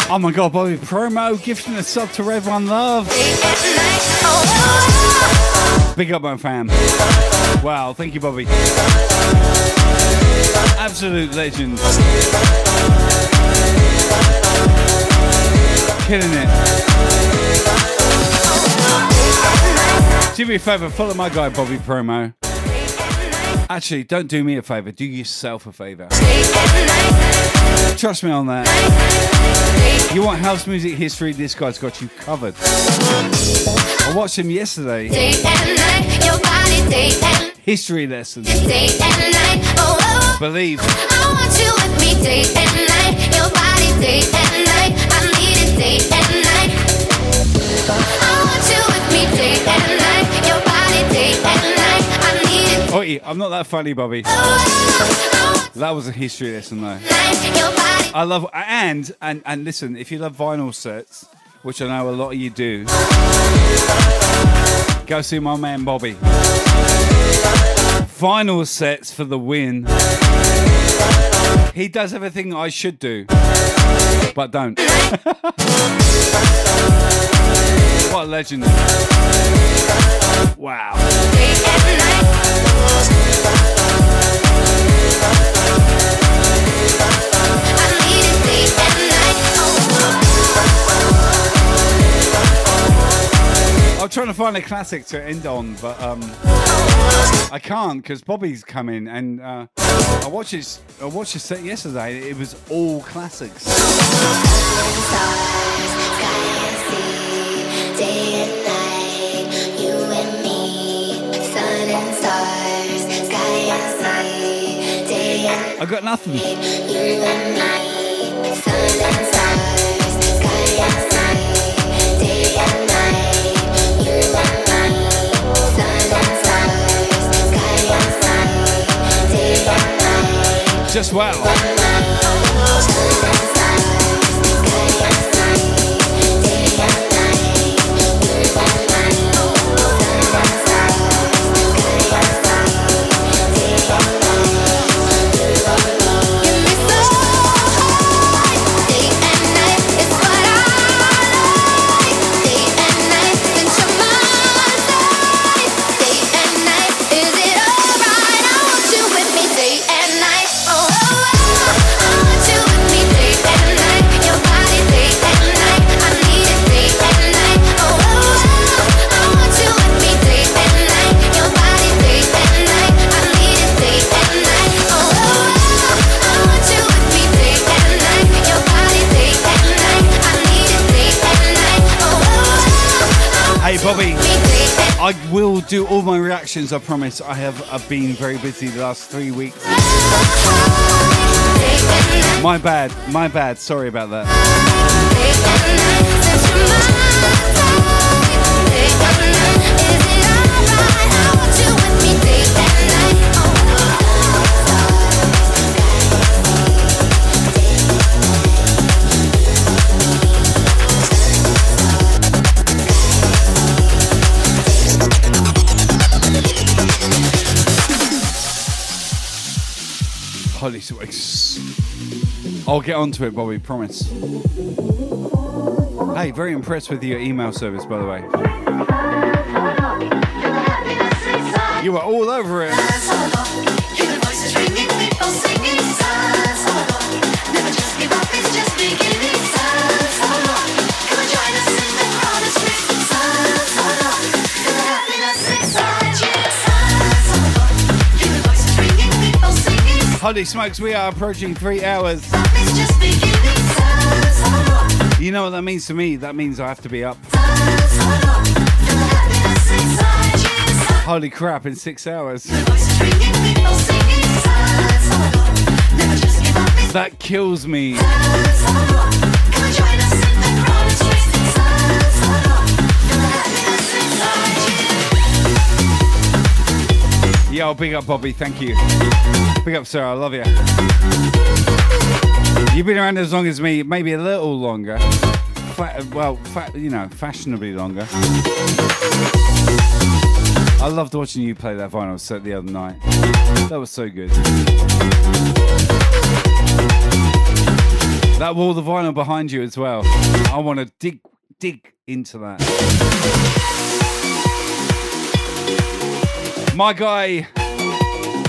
Oh my god, Bobby promo gifting a sub to Rev One Love. Big up, my fam. Wow, thank you, Bobby. Absolute legend. Killing it. Do me a favour, follow my guy Bobby Promo. Actually, don't do me a favour, do yourself a favour. Trust me on that. You want house music history, this guy's got you covered. I watched him yesterday. History lessons. Believe. Oi, I'm not that funny, Bobby. That was a history lesson, though. I love and and and listen. If you love vinyl sets, which I know a lot of you do, go see my man Bobby. Vinyl sets for the win. He does everything I should do, but don't. what a legend! Wow. I'm trying to find a classic to end on, but um, I can't because Bobby's coming and uh, I watched his I watched his set yesterday. It was all classics. Day and night, Just well. Will do all my reactions. I promise. I have I've been very busy the last three weeks. My bad. My bad. Sorry about that. I'll get onto it, Bobby. Promise. Hey, very impressed with your email service, by the way. You were all over it. Holy smokes, we are approaching three hours. You know what that means to me? That means I have to be up. Holy crap, in six hours. That kills me. Yo, big up, Bobby. Thank you. Big up, sir. I love you. You've been around as long as me, maybe a little longer. Fa- well, fa- you know, fashionably longer. I loved watching you play that vinyl set the other night. That was so good. That wall, the vinyl behind you as well. I want to dig dig into that. My guy,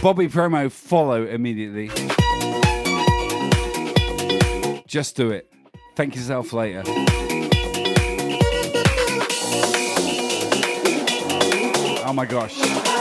Bobby Promo, follow immediately. Just do it. Thank yourself later. Oh my gosh.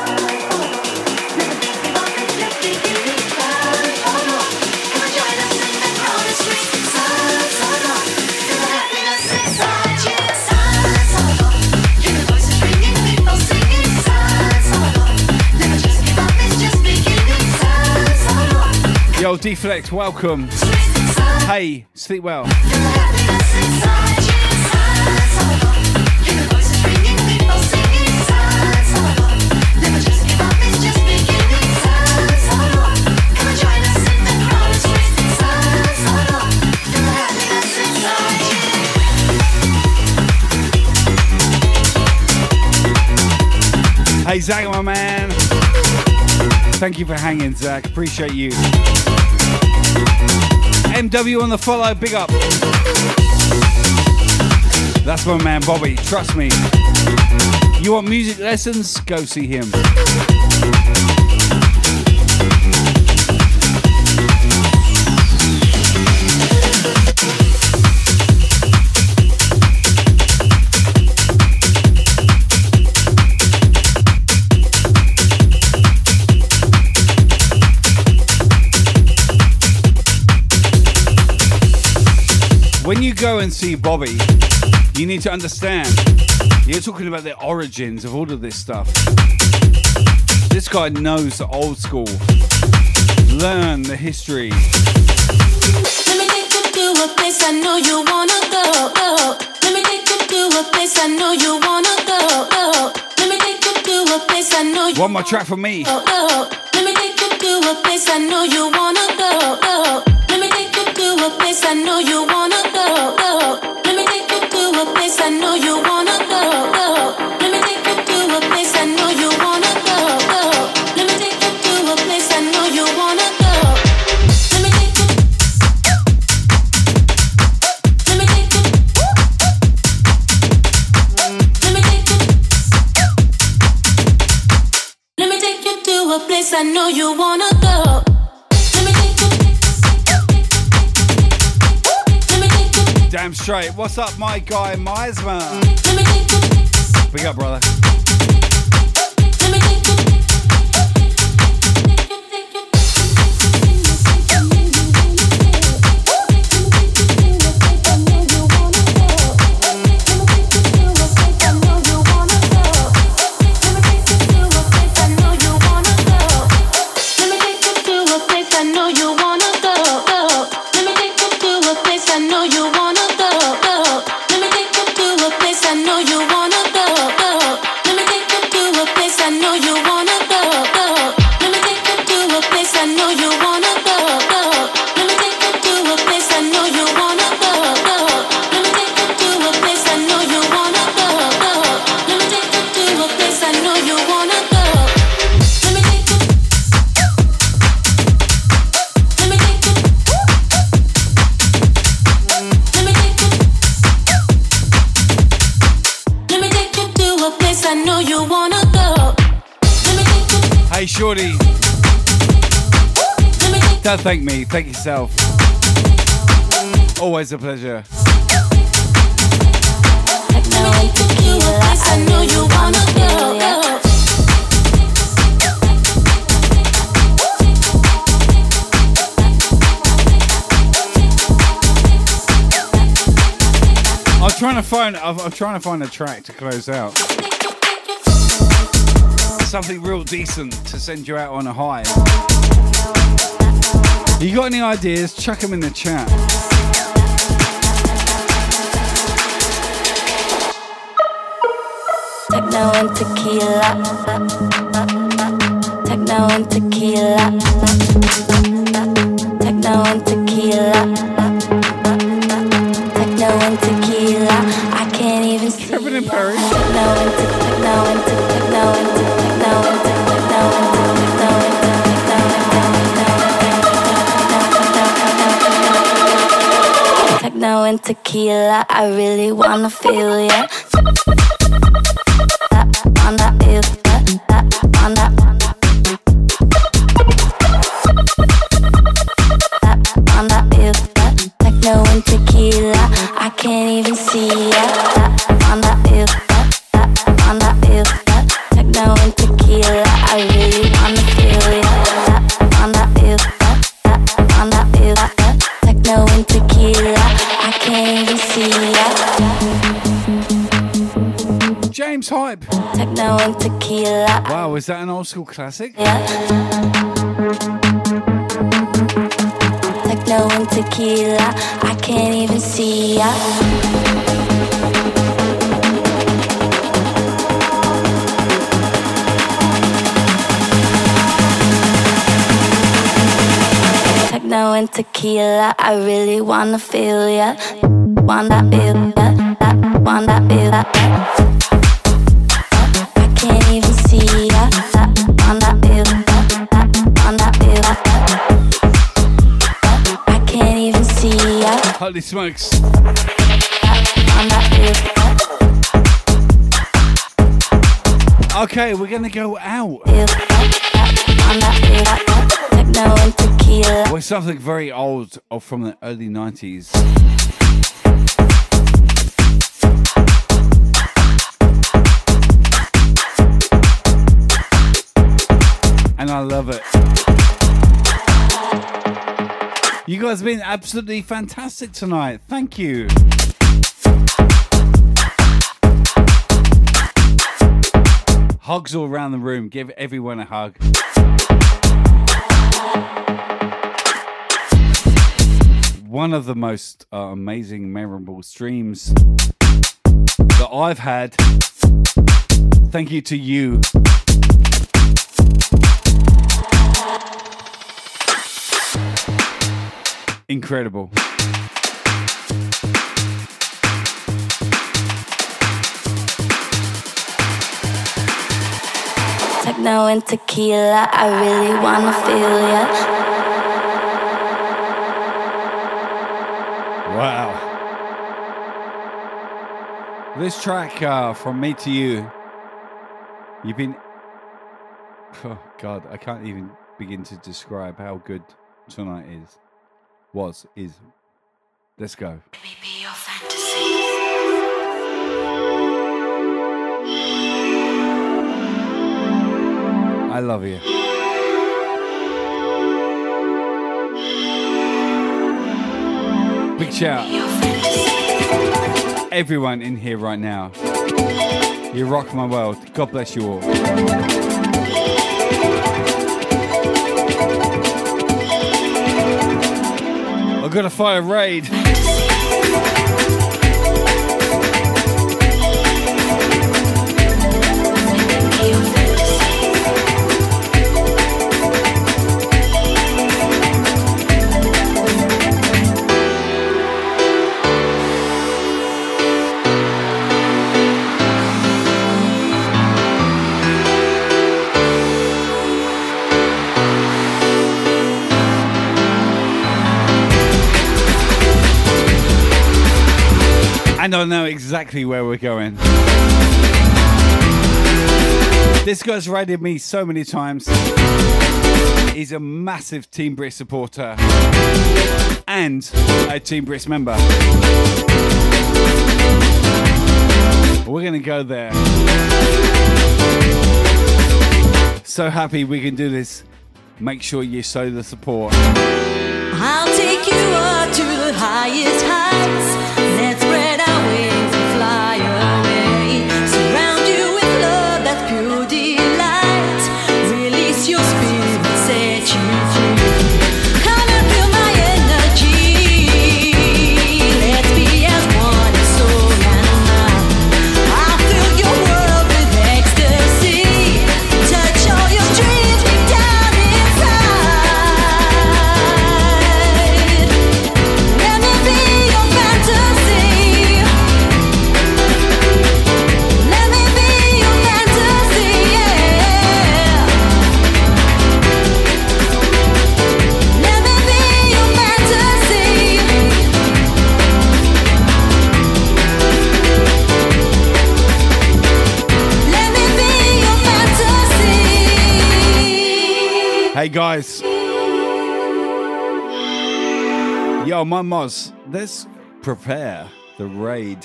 Yo, Deflex, welcome. Hey, sleep well. Hey, Zach, my man. Thank you for hanging, Zach. Appreciate you. MW on the follow, big up. That's my man Bobby, trust me. You want music lessons? Go see him. Go and see Bobby, you need to understand you're talking about the origins of all of this stuff. This guy knows the old school. Learn the history. Let me take you to a place I know you wanna go. go. Let me take you to a place I know you wanna go. go. Let me take you to a place I know you One more track from me. go. go. Let me take you to a place I know you wanna go. go. Let me take you to a place I know you straight. What's up, my guy Meismer? Let me take you. Big up, brother. Thank me. Thank yourself. Always a pleasure. I'm trying to find. I'm, I'm trying to find a track to close out. Something real decent to send you out on a high. You got any ideas? Chuck them in the chat. Techno and tequila. Techno and tequila. Tequila, I really wanna feel ya. Is that an old school classic? Yeah. Techno and tequila, I can't even see ya. Techno and tequila, I really wanna feel ya. Wanna feel ya, wanna feel ya. Holy smokes. Okay, we're gonna go out with something very old or from the early 90s. And I love it. You guys have been absolutely fantastic tonight. Thank you. Hugs all around the room. Give everyone a hug. One of the most uh, amazing, memorable streams that I've had. Thank you to you. Incredible. Techno and tequila, I really wanna feel ya. Wow. This track uh, from me to you, you've been. Oh, God, I can't even begin to describe how good tonight is. Was, is. Let's go. I love you. Big shout. Everyone in here right now. You rock my world. God bless you all. I've got to fight a raid. And I know exactly where we're going. This guy's raided me so many times. He's a massive Team Brisk supporter and a Team Brisk member. We're going to go there. So happy we can do this. Make sure you show the support. I'll take you up to the highest heights. Guys. Yo, my Moz, let's prepare the raid.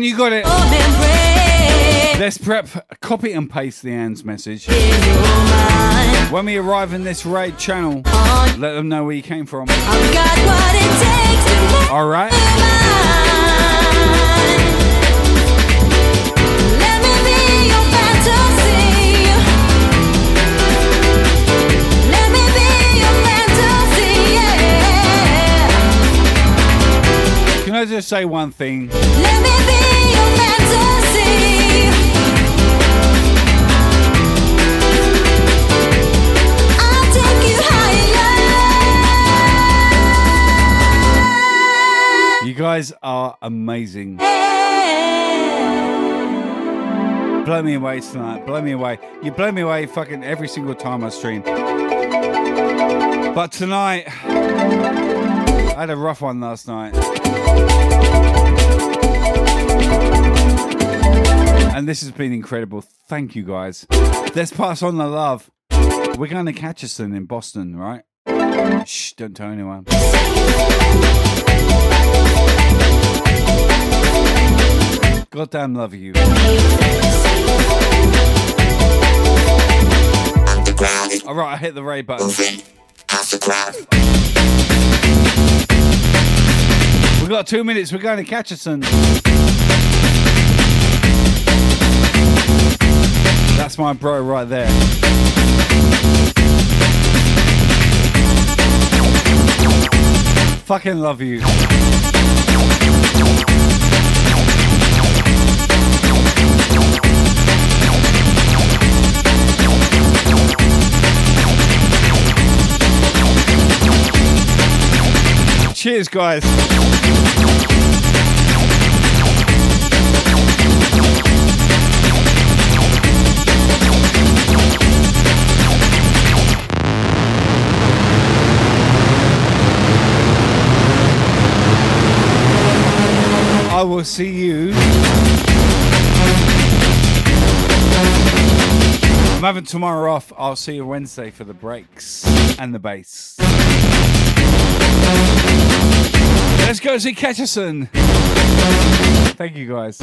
Day. You got it. Let's prep, copy and paste Leanne's message. When we arrive in this raid channel, let them know where you came from. I've got what it takes to move All right. Let me be your fantasy. Let me be your fantasy, yeah. Can I just say one thing? Guys are amazing. Blow me away tonight. Blow me away. You blow me away fucking every single time I stream. But tonight, I had a rough one last night. And this has been incredible. Thank you guys. Let's pass on the love. We're going to catch us in Boston, right? Shh, don't tell anyone. Goddamn love you. All right, I hit the raid button. We've got two minutes. We're going to Catcherson. That's my bro right there. Fucking love you. Cheers, guys. Will see you. I'm having tomorrow off. I'll see you Wednesday for the breaks and the bass. Let's go see Ketcherson. Thank you guys.